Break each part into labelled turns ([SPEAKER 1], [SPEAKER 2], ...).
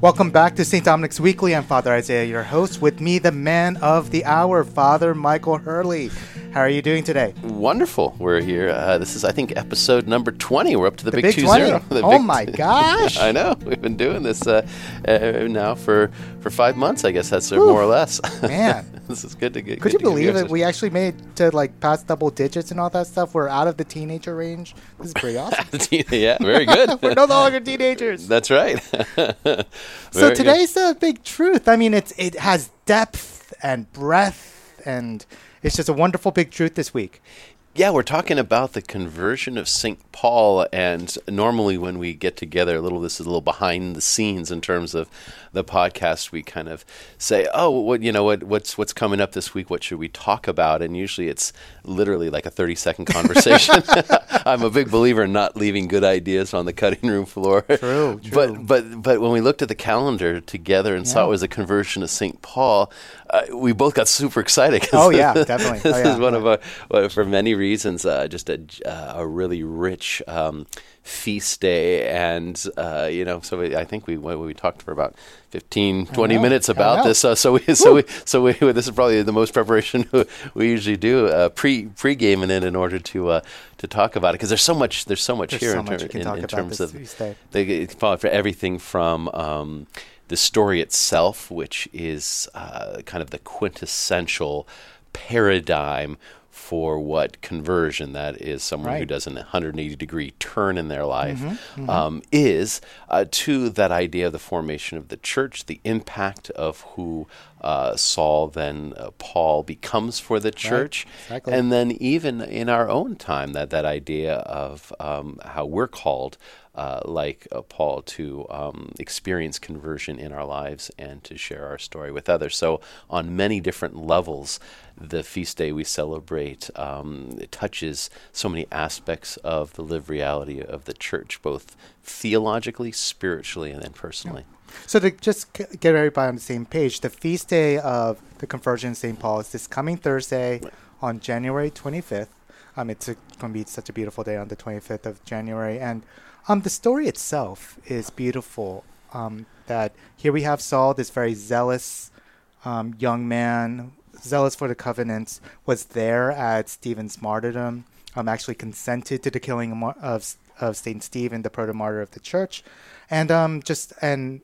[SPEAKER 1] Welcome back to St. Dominic's Weekly. I'm Father Isaiah, your host. With me, the man of the hour, Father Michael Hurley. How are you doing today?
[SPEAKER 2] Wonderful. We're here. Uh, this is, I think, episode number 20. We're up to the,
[SPEAKER 1] The
[SPEAKER 2] big,
[SPEAKER 1] big
[SPEAKER 2] two
[SPEAKER 1] 20.
[SPEAKER 2] zero. The
[SPEAKER 1] Oh
[SPEAKER 2] big
[SPEAKER 1] my gosh.
[SPEAKER 2] I know. We've been doing this uh, uh, now for, for five months, I guess that's uh, more or less.
[SPEAKER 1] Man.
[SPEAKER 2] this is good to get.
[SPEAKER 1] Could you believe it? We actually made to like past double digits and all that stuff. We're out of the teenager range. This is pretty awesome.
[SPEAKER 2] yeah, very good.
[SPEAKER 1] We're no longer teenagers.
[SPEAKER 2] That's right.
[SPEAKER 1] So
[SPEAKER 2] Very good.
[SPEAKER 1] today's the big truth. I mean, it's it has depth and breadth, and it's just a wonderful big truth this week.
[SPEAKER 2] Yeah, we're talking about the conversion of St. Paul, and normally when we get together, a little this is a little behind the scenes in terms of the podcast. We kind of say, "Oh, what you know, what what's what's coming up this week? What should we talk about?" And usually it's literally like a thirty second conversation. I'm a big believer in not leaving good ideas on the cutting room floor.
[SPEAKER 1] True, true.
[SPEAKER 2] But but but when we looked at the calendar together and saw it was a conversion of St. Paul, uh, we both got super excited.
[SPEAKER 1] Oh, yeah, definitely.
[SPEAKER 2] this
[SPEAKER 1] Oh, yeah,
[SPEAKER 2] is one
[SPEAKER 1] yeah.
[SPEAKER 2] of our, for many reasons, uh, just a, uh, a really rich um, feast day. And, uh, you know, so we, I think we we talked for about 15, 20 minutes about this. Uh, so we, so we, so we, this is probably the most preparation we usually do uh, pre pre gaming it in order to uh, to talk about it because there's so much there's so much
[SPEAKER 1] There's
[SPEAKER 2] here
[SPEAKER 1] so
[SPEAKER 2] in,
[SPEAKER 1] much
[SPEAKER 2] ter- in, in terms of they for everything from um, the story itself, which is uh, kind of the quintessential paradigm for what conversion that is someone who does an 180 degree turn in their life
[SPEAKER 1] Mm-hmm,
[SPEAKER 2] Um, is uh, to that idea of the formation of the church the impact of who uh, Saul then uh, Paul becomes for the church.
[SPEAKER 1] Exactly.
[SPEAKER 2] and then even in our own time that that idea of um, how we're called uh, like uh, Paul to um, experience conversion in our lives and to share our story with others. So on many different levels, the feast day we celebrate um, it touches so many aspects of the lived reality of the church, both theologically, spiritually, and then personally.
[SPEAKER 1] So to just get everybody on the same page, the feast day of the conversion of St. Paul is this coming Thursday on January 25th. Um, it's going to be such a beautiful day on the 25th of January, and um, the story itself is beautiful. Um, that here we have Saul, this very zealous um, young man, zealous for the covenants, was there at Stephen's martyrdom. Um, actually consented to the killing of, of Saint Stephen, the proto martyr of the church, and um, just and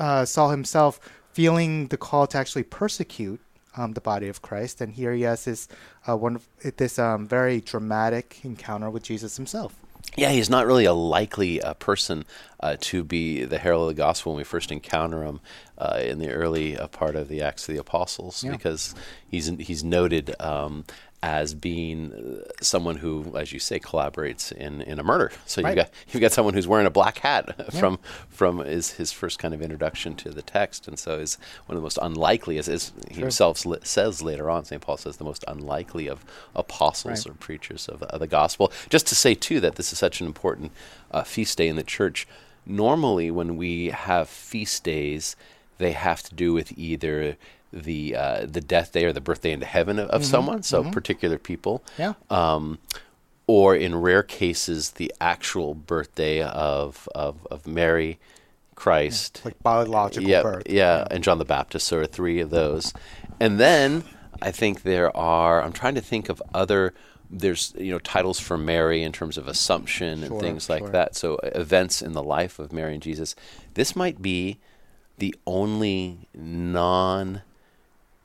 [SPEAKER 1] uh, Saul himself feeling the call to actually persecute um, the body of Christ, and here he has this uh, one this um, very dramatic encounter with Jesus himself.
[SPEAKER 2] Yeah, he's not really a likely uh, person uh, to be the herald of the gospel when we first encounter him uh, in the early uh, part of the Acts of the Apostles,
[SPEAKER 1] Yeah.
[SPEAKER 2] because he's he's noted um, as being uh, someone who, as you say, collaborates in, in a murder. So
[SPEAKER 1] Right.
[SPEAKER 2] you've got you've got someone who's wearing a black hat from from is his first kind of introduction to the text, and so is one of the most unlikely, as, as he himself li- says later on. St. Paul says the most unlikely of apostles
[SPEAKER 1] Right.
[SPEAKER 2] or preachers of, of the gospel. Just to say too that this is such an important uh, feast day in the church. Normally, when we have feast days, they have to do with either the uh, the death day or the birthday into heaven of, of someone, so particular people,
[SPEAKER 1] Yeah.
[SPEAKER 2] um, or in rare cases, the actual birthday of of, of Mary, Christ,
[SPEAKER 1] Like biological
[SPEAKER 2] yeah,
[SPEAKER 1] birth.
[SPEAKER 2] Yeah, and John the Baptist. So are three of those, and then I think there are. I'm trying to think of other. There's you know titles for Mary in terms of Assumption and
[SPEAKER 1] Sure,
[SPEAKER 2] things like
[SPEAKER 1] sure.
[SPEAKER 2] that. So uh, events in the life of Mary and Jesus. This might be the only non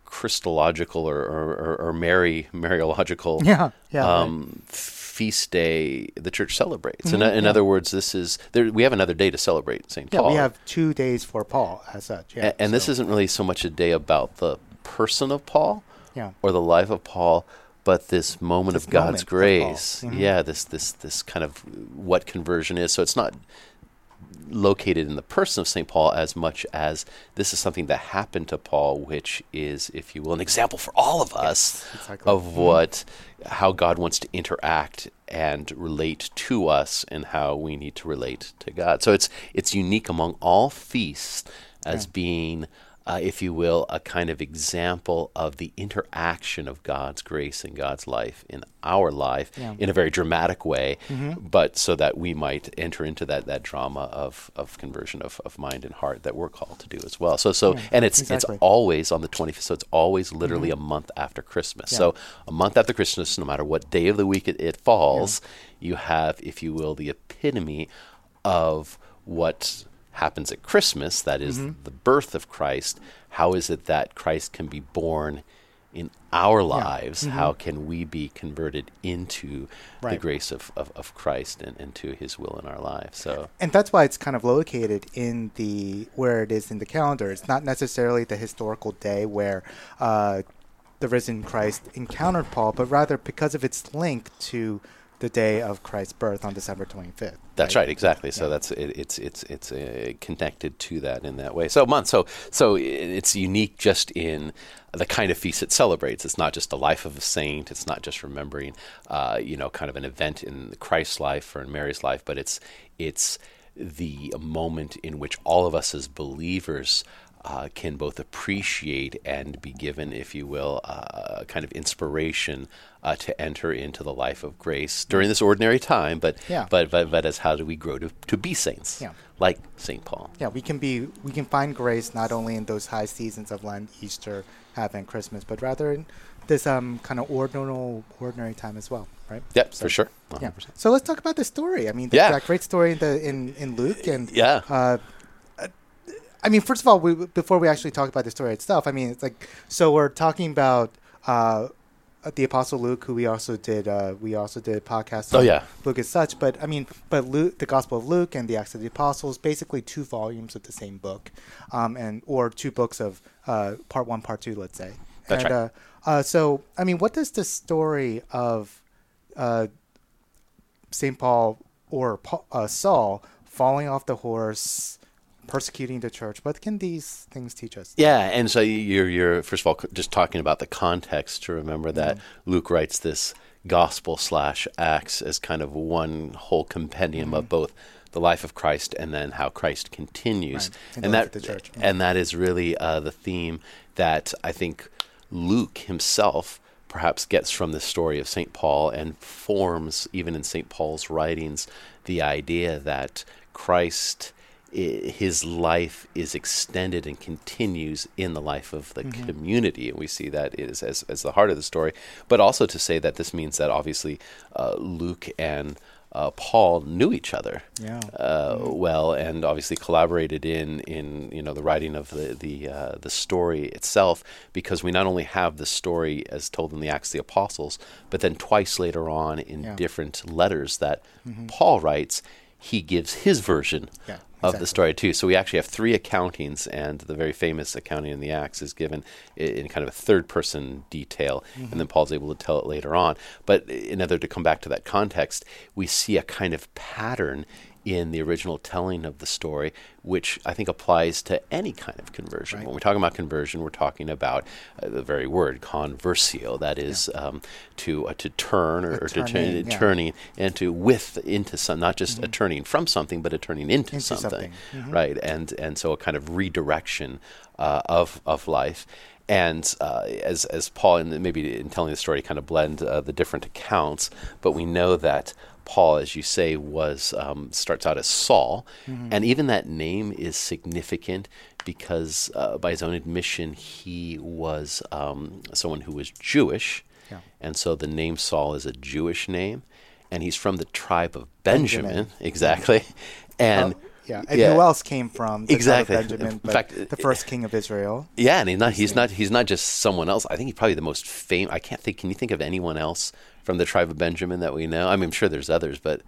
[SPEAKER 2] Christological or, or, or, Mary Mariological
[SPEAKER 1] Yeah, yeah, right.
[SPEAKER 2] um, feast day the church celebrates. In,
[SPEAKER 1] Mhm,
[SPEAKER 2] in
[SPEAKER 1] yeah.
[SPEAKER 2] other words, this is there, we have another day to celebrate St.
[SPEAKER 1] Yeah,
[SPEAKER 2] Paul.
[SPEAKER 1] we have two days for Paul as such. Yeah,
[SPEAKER 2] A- and this isn't really so much a day about the person of Paul
[SPEAKER 1] yeah.
[SPEAKER 2] or the life of Paul, but this moment
[SPEAKER 1] This
[SPEAKER 2] of God's
[SPEAKER 1] moment of
[SPEAKER 2] grace.
[SPEAKER 1] Mhm.
[SPEAKER 2] Yeah, this this this kind of what conversion is. So it's not located in the person of St. Paul as much as this is something that happened to Paul, which is, if you will, an example for all of us
[SPEAKER 1] exactly.
[SPEAKER 2] of mm-hmm. what how God wants to interact and relate to us and how we need to relate to God. So it's it's unique among all feasts as being uh, if you will, a kind of example of the interaction of God's grace and God's life in our life
[SPEAKER 1] Yeah.
[SPEAKER 2] in a very dramatic way,
[SPEAKER 1] Mm-hmm.
[SPEAKER 2] but so that we might enter into that, that drama of, of conversion of, of mind and heart that we're called to do as well. So, so and it's
[SPEAKER 1] exactly.
[SPEAKER 2] it's always on the 25th, so it's always literally a month after Christmas.
[SPEAKER 1] Yeah.
[SPEAKER 2] So, a month after Christmas, no matter what day of the week it, it falls, you have, if you will, the epitome of what happens at Christmas, that is
[SPEAKER 1] Mm-hmm.
[SPEAKER 2] the birth of Christ. How is it that Christ can be born in our lives? How can we be converted into the
[SPEAKER 1] Mm-hmm.
[SPEAKER 2] Grace of, of, of Christ and, and to his will in our lives? So,
[SPEAKER 1] and that's why it's kind of located in the where it is in the calendar. It's not necessarily the historical day where uh, the risen Christ encountered Paul, but rather because of its link to the day of Christ's birth on December 25th.
[SPEAKER 2] That's right, exactly. So
[SPEAKER 1] Yeah.
[SPEAKER 2] that's it, it's it's it's uh, connected to that in that way. So month, so so it's unique just in the kind of feast it celebrates. It's not just the life of a saint. It's not just remembering, uh, you know, kind of an event in Christ's life or in Mary's life, but it's it's the moment in which all of us as believers uh, can both appreciate and be given, if you will, uh, a kind of inspiration uh, to enter into the life of grace during this ordinary time. But
[SPEAKER 1] Yeah.
[SPEAKER 2] but but but as how do we grow to, to be saints?
[SPEAKER 1] Yeah.
[SPEAKER 2] like Saint Paul.
[SPEAKER 1] Yeah, we can be we can find grace not only in those high seasons of Lent, Easter, Advent, Christmas, but rather in this um kind of ordinary ordinary time as well, right?
[SPEAKER 2] Yep,
[SPEAKER 1] So-
[SPEAKER 2] for sure.
[SPEAKER 1] Yeah.
[SPEAKER 2] 100%.
[SPEAKER 1] So let's talk about the story. I mean, the,
[SPEAKER 2] Yeah.
[SPEAKER 1] that great story in the in in Luke and
[SPEAKER 2] Yeah.
[SPEAKER 1] I mean, first of all, we, before we actually talk about the story itself, I mean, it's like so we're talking about uh, the Apostle Luke, who we also did uh, we also did a podcast.
[SPEAKER 2] Oh,
[SPEAKER 1] on
[SPEAKER 2] yeah.
[SPEAKER 1] Luke as such, but I mean, but Luke, the Gospel of Luke and the Acts of the Apostles, basically two volumes of the same book, um, and or two books of uh, part one, part two, let's say.
[SPEAKER 2] That's
[SPEAKER 1] and,
[SPEAKER 2] right.
[SPEAKER 1] Uh, uh, so, I mean, what does the story of uh, Saint Paul or Paul, uh, Saul falling off the horse, persecuting the church. What can these things teach us?
[SPEAKER 2] Yeah, and so you're you're first of all just talking about the context to remember that
[SPEAKER 1] Mm-hmm.
[SPEAKER 2] Luke writes this gospel slash acts as kind of one whole compendium
[SPEAKER 1] Mm-hmm.
[SPEAKER 2] of both the life of Christ and then how Christ continues,
[SPEAKER 1] Right,
[SPEAKER 2] and that
[SPEAKER 1] church.
[SPEAKER 2] and that is really uh, the theme that I think Luke himself perhaps gets from the story of St. Paul and forms, even in St. Paul's writings, the idea that Christ, his life is extended and continues in the life of the community. And we see that is as, as the heart of the story. But also to say that this means that obviously uh, Luke and uh, Paul knew each other
[SPEAKER 1] Yeah.
[SPEAKER 2] uh, well, and obviously collaborated in in you know the writing of the the uh, the story itself, because we not only have the story as told in the Acts of the Apostles, but then twice later on in
[SPEAKER 1] Yeah.
[SPEAKER 2] different letters that Paul writes, he gives his version
[SPEAKER 1] Yeah,
[SPEAKER 2] of the story too. So we actually have three accountings, and the very famous accounting in the Acts is given in kind of a third person detail,
[SPEAKER 1] Mm-hmm.
[SPEAKER 2] and then Paul's able to tell it later on. But in order to come back to that context, we see a kind of pattern in the original telling of the story, which I think applies to any kind of conversion.
[SPEAKER 1] Right.
[SPEAKER 2] When we're talking about conversion, we're talking about uh, the very word conversio, that is um, to uh, to turn or, or to
[SPEAKER 1] turning,
[SPEAKER 2] turn,
[SPEAKER 1] yeah. Mm-hmm.
[SPEAKER 2] turning and to with into some, not just a turning from something, but a turning into,
[SPEAKER 1] Into
[SPEAKER 2] something,
[SPEAKER 1] something. Mhm.
[SPEAKER 2] right? And and so a kind of redirection uh, of of life. And uh, as as Paul, and maybe in telling the story, kind of blend uh, the different accounts, but we know that Paul, as you say, was um, starts out as Saul,
[SPEAKER 1] Mm-hmm.
[SPEAKER 2] and even that name is significant because, uh, by his own admission, he was um, someone who was Jewish,
[SPEAKER 1] Yeah.
[SPEAKER 2] and so the name Saul is a Jewish name, and he's from the tribe of Benjamin,
[SPEAKER 1] Benjamin.
[SPEAKER 2] exactly, and.
[SPEAKER 1] Oh, yeah. And who else came from the
[SPEAKER 2] Exactly.
[SPEAKER 1] of Benjamin?
[SPEAKER 2] In fact,
[SPEAKER 1] the first king of Israel.
[SPEAKER 2] Yeah, and he's not he's not he's not just someone else. I think he's probably the most famous. I can't think. Can you think of anyone else from the tribe of Benjamin that we know? I mean, I'm sure there's others, but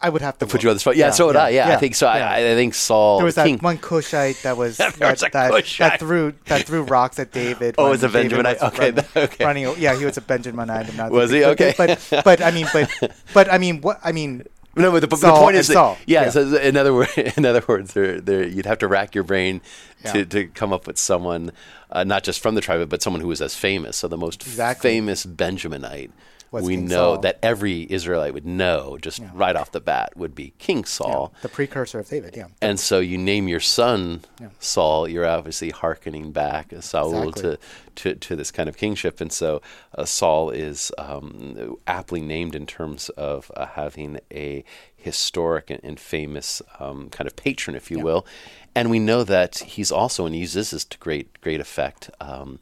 [SPEAKER 1] I would have to
[SPEAKER 2] put you on the spot. Yeah, so would I. Yeah, I think so.
[SPEAKER 1] yeah.
[SPEAKER 2] I, I think Saul.
[SPEAKER 1] There was that
[SPEAKER 2] King,
[SPEAKER 1] one Cushite that was that,
[SPEAKER 2] was
[SPEAKER 1] that, that threw that threw rocks at David.
[SPEAKER 2] Oh, was a
[SPEAKER 1] David
[SPEAKER 2] Benjaminite?
[SPEAKER 1] was
[SPEAKER 2] Okay,
[SPEAKER 1] running,
[SPEAKER 2] okay.
[SPEAKER 1] running- Yeah, he was a Benjaminite. Not
[SPEAKER 2] Was he?
[SPEAKER 1] but-
[SPEAKER 2] Okay.
[SPEAKER 1] But but I mean, but but I mean, what I mean.
[SPEAKER 2] no, but the, the point is, that, yeah.
[SPEAKER 1] Yeah.
[SPEAKER 2] So in other words, in other words, there, there, you'd have to rack your brain to,
[SPEAKER 1] Yeah.
[SPEAKER 2] to come up with someone, uh, not just from the tribe, but someone who was as famous. So the most
[SPEAKER 1] Exactly.
[SPEAKER 2] famous Benjaminite
[SPEAKER 1] was
[SPEAKER 2] we
[SPEAKER 1] King
[SPEAKER 2] know
[SPEAKER 1] Saul.
[SPEAKER 2] that every Israelite would know just
[SPEAKER 1] Yeah.
[SPEAKER 2] right off the bat would be King
[SPEAKER 1] Yeah,
[SPEAKER 2] Saul.
[SPEAKER 1] the precursor of David. Yeah.
[SPEAKER 2] And so you name your son
[SPEAKER 1] Yeah.
[SPEAKER 2] Saul, you're obviously hearkening back uh, Saul
[SPEAKER 1] Exactly.
[SPEAKER 2] to, to, to this kind of kingship. And so uh, Saul is um, aptly named in terms of uh, having a historic and, and famous um, kind of patron, if you
[SPEAKER 1] Yeah.
[SPEAKER 2] will. And we know that he's also, and he uses this to great, great effect, um,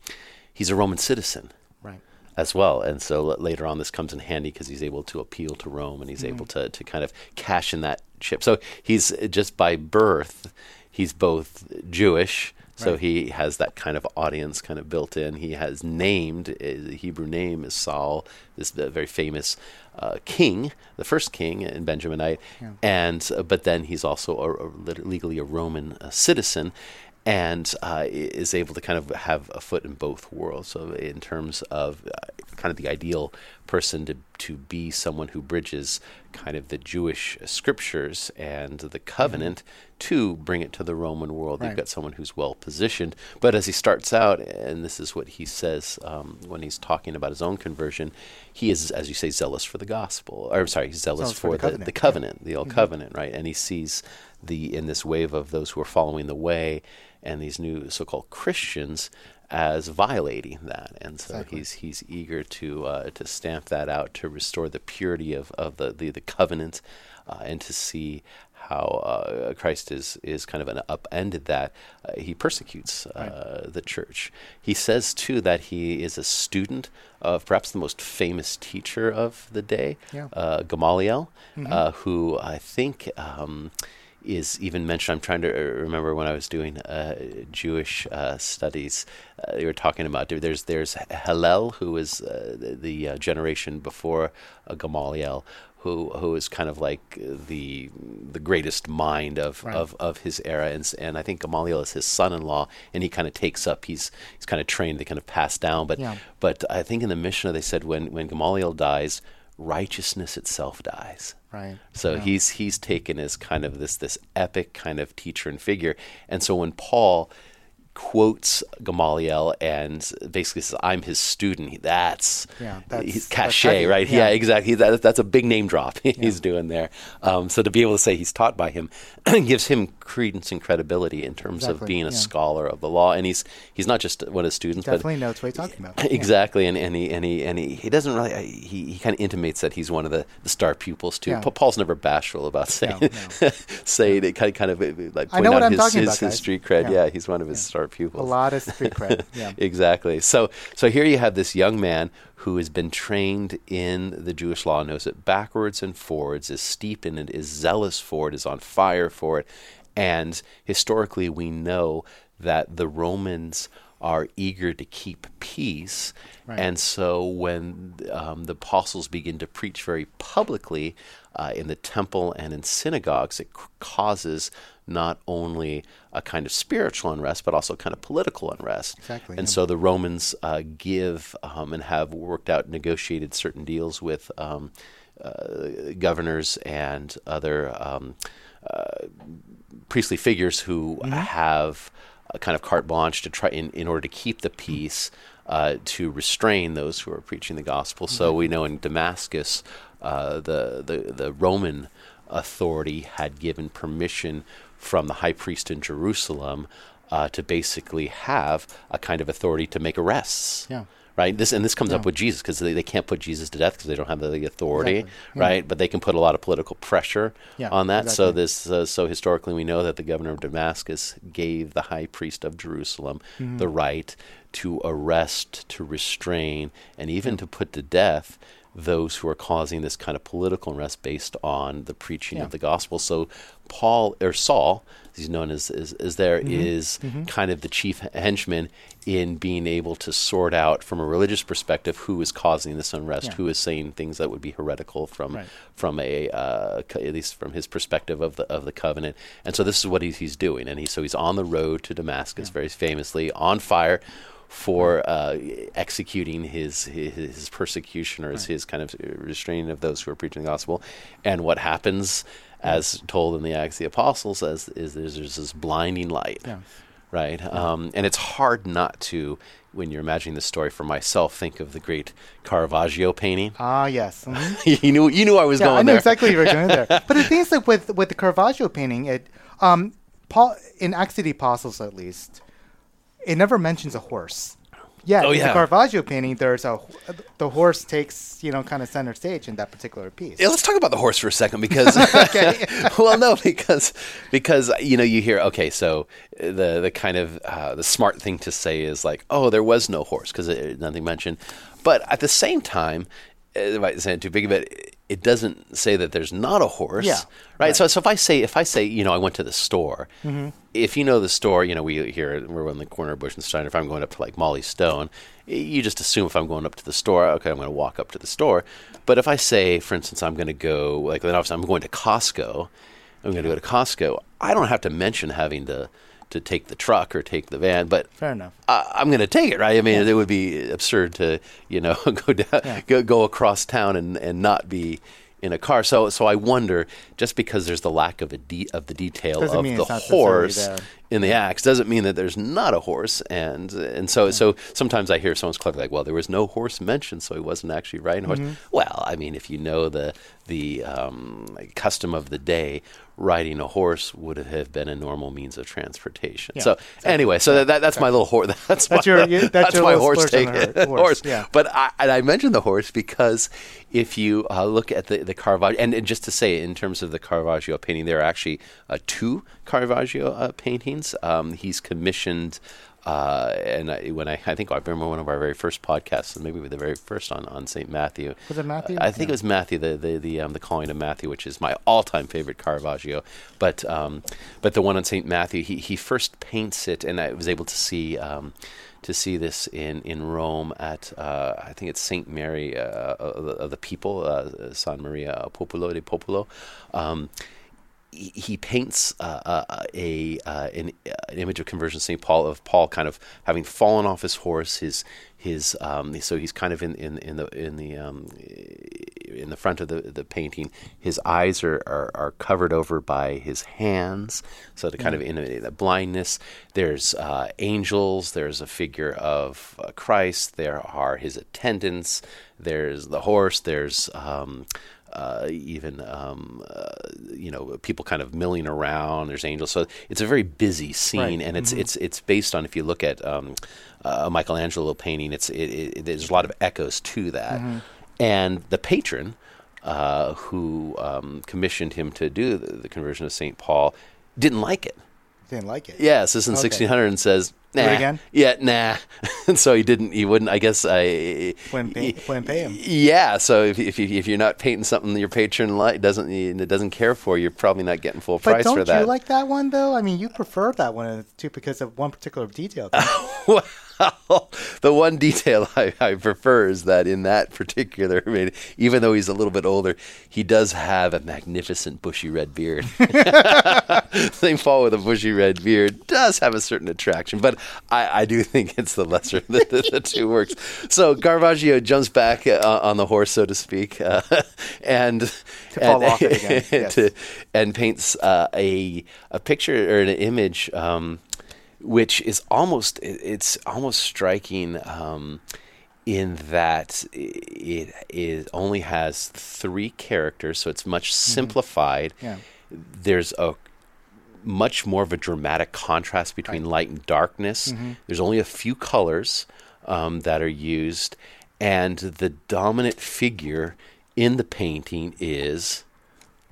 [SPEAKER 2] he's a Roman citizen. As well. And so later on, this comes in handy because he's able to appeal to Rome and he's
[SPEAKER 1] Mm-hmm.
[SPEAKER 2] able to, to kind of cash in that chip. So he's uh, just by birth, he's both Jewish. So
[SPEAKER 1] Right.
[SPEAKER 2] he has that kind of audience kind of built in. He has named, uh, the Hebrew name is Saul, this uh, very famous uh, king, the first king in Benjaminite.
[SPEAKER 1] Yeah.
[SPEAKER 2] And, uh, but then he's also a, a legally a Roman uh, citizen and uh, is able to kind of have a foot in both worlds. So, in terms of uh, kind of the ideal person to to be someone who bridges kind of the Jewish scriptures and the covenant to bring it to the Roman world,
[SPEAKER 1] Right.
[SPEAKER 2] you've got someone who's well positioned. But as he starts out, and this is what he says um, when he's talking about his own conversion, he is, as you say, zealous for the gospel. Or sorry, he's zealous,
[SPEAKER 1] Zealous for
[SPEAKER 2] for,
[SPEAKER 1] the
[SPEAKER 2] the,
[SPEAKER 1] covenant,
[SPEAKER 2] the covenant, the old covenant, right? And he sees the in this wave of those who are following the way and these new so-called Christians as violating that, and so
[SPEAKER 1] Exactly.
[SPEAKER 2] he's he's eager to uh, to stamp that out to restore the purity of, of the, the the covenant, uh, and to see how uh, Christ is is kind of an upended that uh, he persecutes uh, the church. He says too that he is a student of perhaps the most famous teacher of the day,
[SPEAKER 1] Yeah.
[SPEAKER 2] uh, Gamaliel, uh, who I think. Um, is even mentioned. I'm trying to uh, remember when I was doing uh, Jewish uh, studies. Uh, they were talking about there's there's Hillel, who is uh, the, the uh, generation before uh, Gamaliel, who who is kind of like the the greatest mind of,
[SPEAKER 1] Right.
[SPEAKER 2] of, of his era, and, and I think Gamaliel is his son-in-law, and he kind of takes up. He's he's kind of trained They kind of pass down, but
[SPEAKER 1] Yeah.
[SPEAKER 2] but I think in the Mishnah they said when when Gamaliel dies, righteousness itself dies.
[SPEAKER 1] Right.
[SPEAKER 2] So
[SPEAKER 1] Yeah.
[SPEAKER 2] he's he's taken as kind of this this epic kind of teacher and figure. And so when Paul quotes Gamaliel and basically says, "I'm his student," that's
[SPEAKER 1] Yeah, that's-
[SPEAKER 2] he's
[SPEAKER 1] that's
[SPEAKER 2] cachet,
[SPEAKER 1] heavy.
[SPEAKER 2] right?
[SPEAKER 1] Yeah.
[SPEAKER 2] Yeah, exactly. That, that's a big name drop he's doing there. Um, so to be able to say he's taught by him gives him credence and credibility in terms of
[SPEAKER 1] Exactly,
[SPEAKER 2] being a
[SPEAKER 1] yeah.
[SPEAKER 2] scholar of the law. And he's he's not just one of his students, but
[SPEAKER 1] Definitely knows what he's talking about. Yeah.
[SPEAKER 2] Exactly, and, and he and he and he, he doesn't really he, he kind of intimates that he's one of the, the star pupils too.
[SPEAKER 1] Yeah.
[SPEAKER 2] Pa- Paul's never bashful about saying
[SPEAKER 1] no.
[SPEAKER 2] saying it kind of kind of like point out his, his,
[SPEAKER 1] about,
[SPEAKER 2] his street cred.
[SPEAKER 1] Yeah.
[SPEAKER 2] Yeah, he's one of his star pupils.
[SPEAKER 1] A lot of street cred. Yeah.
[SPEAKER 2] exactly. So so here you have this young man who has been trained in the Jewish law, knows it backwards and forwards, is steeped in it, is zealous for it, is on fire for it, and historically we know that the Romans are eager to keep peace,
[SPEAKER 1] Right.
[SPEAKER 2] and so when um, the apostles begin to preach very publicly uh, in the temple and in synagogues, it c- causes not only a kind of spiritual unrest, but also kind of political unrest.
[SPEAKER 1] Exactly,
[SPEAKER 2] And
[SPEAKER 1] yeah.
[SPEAKER 2] so the Romans uh, give um, and have worked out, negotiated certain deals with um, uh, governors and other um, uh, priestly figures who
[SPEAKER 1] Mm-hmm.
[SPEAKER 2] have a kind of carte blanche to try in, in order to keep the peace, uh, to restrain those who are preaching the gospel. So we know in Damascus, uh, the, the the Roman authority had given permission from the high priest in Jerusalem uh, to basically have a kind of authority to make arrests
[SPEAKER 1] Yeah.
[SPEAKER 2] Right? This and this comes up with Jesus because they, they can't put Jesus to death because they don't have the authority,
[SPEAKER 1] Exactly. Yeah.
[SPEAKER 2] right? But they can put a lot of political pressure
[SPEAKER 1] Yeah,
[SPEAKER 2] on that. So this, uh, so historically, we know that the governor of Damascus gave the high priest of Jerusalem
[SPEAKER 1] Mm-hmm.
[SPEAKER 2] the right to arrest, to restrain, and even to put to death those who are causing this kind of political unrest based on the preaching
[SPEAKER 1] Yeah.
[SPEAKER 2] of the gospel. So Paul or Saul, as he's known as, is, is there is kind of the chief henchman in being able to sort out from a religious perspective who is causing this unrest,
[SPEAKER 1] Yeah.
[SPEAKER 2] who is saying things that would be heretical from
[SPEAKER 1] Right.
[SPEAKER 2] from a uh, co- at least from his perspective of the of the covenant. And so this is what he's, he's doing, and he so he's on the road to Damascus, very famously on fire for uh, executing his, his his persecution or his, his kind of restraining of those who are preaching the gospel. And what happens, as told in the Acts of the Apostles, as is there's, there's this blinding light.
[SPEAKER 1] Yeah.
[SPEAKER 2] right? Um, and it's hard not to, when you're imagining the story for myself, think of the great Caravaggio painting.
[SPEAKER 1] Ah, yes. Mhm.
[SPEAKER 2] you knew you knew I was
[SPEAKER 1] Yeah,
[SPEAKER 2] going
[SPEAKER 1] I knew
[SPEAKER 2] there.
[SPEAKER 1] exactly you were going there. But the thing is, like with with the Caravaggio painting, it um, Paul in Acts of the Apostles at least, it never mentions a horse. Yeah,
[SPEAKER 2] Oh,
[SPEAKER 1] in
[SPEAKER 2] yeah.
[SPEAKER 1] the Caravaggio painting, there's a the horse takes you know kind of center stage in that particular piece.
[SPEAKER 2] Yeah, let's talk about the horse for a second because well no because because you know you hear okay so the the kind of uh, the smart thing to say is like oh there was no horse because nothing mentioned but at the same time uh, if I say it too big of it it doesn't say that there's not a horse
[SPEAKER 1] Yeah,
[SPEAKER 2] right, So, so if I say if I say you know I went to the store mm-hmm. if you know the store you know we here we're on the corner of Bush and Steiner if I'm going up to like Mollie Stone you just assume if I'm going up to the store okay I'm going to walk up to the store. But if I say for instance I'm going to go like then obviously I'm going to Costco I'm going to go to Costco I don't have to mention having to to take the truck or take the van but
[SPEAKER 1] Fair enough.
[SPEAKER 2] I, I'm going to take it, right? I mean, it would be absurd to, you know, go down,
[SPEAKER 1] Yeah.
[SPEAKER 2] go, go across town and, and not be in a car. So, so I wonder, just because there's the lack of a de- of the detail
[SPEAKER 1] Doesn't
[SPEAKER 2] of the
[SPEAKER 1] it's not necessarily
[SPEAKER 2] horse in the Acts, doesn't mean that there's not a horse. And and so so sometimes I hear someone's clever like, well, there was no horse mentioned, so he wasn't actually riding a horse.
[SPEAKER 1] Mm-hmm.
[SPEAKER 2] Well, I mean, if you know the the um, custom of the day. Riding a horse would have been a normal means of transportation.
[SPEAKER 1] Yeah,
[SPEAKER 2] so anyway, so that, that, that's my little horse. That's,
[SPEAKER 1] That's
[SPEAKER 2] my,
[SPEAKER 1] your- you- that's your
[SPEAKER 2] my horse take.
[SPEAKER 1] the hor- horse, yeah.
[SPEAKER 2] But I, and I mentioned the horse because if you uh, look at the, the Caravaggio, and, and just to say, in terms of the Caravaggio painting, there are actually uh, two Caravaggio uh, paintings. Um, he's commissioned. Uh, and I, when I, I think I remember one of our very first podcasts, and maybe the very first on, on Saint Matthew.
[SPEAKER 1] Was it Matthew?
[SPEAKER 2] I think
[SPEAKER 1] Yeah.
[SPEAKER 2] it was Matthew, the the the, um, the calling of Matthew, which is my all-time favorite Caravaggio. But um, but the one on Saint Matthew, he he first paints it, and I was able to see. Um, to see this in, in Rome at uh, I think it's Saint Mary uh, of, the, of the People, uh, San Maria Popolo de Popolo. He, paints uh, uh, a uh, an, uh, an image of conversion Saint Paul of Paul kind of having fallen off his horse. His his um, so he's kind of in, in, in the in the um, in the front of the, the painting. His eyes are, are, are covered over by his hands, so to kind of in the blindness. There's uh, angels. There's a figure of uh, Christ. There are his attendants. There's the horse. There's um, uh, even um, uh, you know people kind of milling around. There's angels, so it's a very busy scene,
[SPEAKER 1] Right.
[SPEAKER 2] and it's it's it's based on if you look at um, uh, a Michelangelo painting, it's it, it, there's a lot of echoes to that, and the patron uh, who um, commissioned him to do the, the conversion of Saint Paul didn't like it.
[SPEAKER 1] Didn't like it.
[SPEAKER 2] Yes, this is in
[SPEAKER 1] Okay.
[SPEAKER 2] 1600 and says, nah.
[SPEAKER 1] again?
[SPEAKER 2] Yeah, nah. and so he didn't, he wouldn't, I guess, I.
[SPEAKER 1] Wouldn't pay- wouldn't pay him.
[SPEAKER 2] Yeah, so if, if, you, if you're not painting something that your patron like, doesn't, it doesn't care for, you're probably not getting full
[SPEAKER 1] But
[SPEAKER 2] price
[SPEAKER 1] don't
[SPEAKER 2] for that.
[SPEAKER 1] you like that one though? I mean, you prefer that one uh, too because of one particular detail.
[SPEAKER 2] well, the one detail I, I prefer is that in that particular, I mean, even though he's a little bit older, he does have a magnificent bushy red beard. St. Paul with a bushy red beard does have a certain attraction, but I, I do think it's the lesser of the, the, the two works. So Caravaggio jumps back uh, on the horse, so to speak, uh, and
[SPEAKER 1] To fall
[SPEAKER 2] and,
[SPEAKER 1] off it again, yes.
[SPEAKER 2] to- and paints uh, a a picture or an image. Um, which is almost it's almost striking um, in that it it only has three characters, so it's much simplified.
[SPEAKER 1] Mm-hmm. Yeah.
[SPEAKER 2] There's a much more of a dramatic contrast between light and darkness.
[SPEAKER 1] Mm-hmm.
[SPEAKER 2] There's only a few colors um, that are used, and the dominant figure in the painting is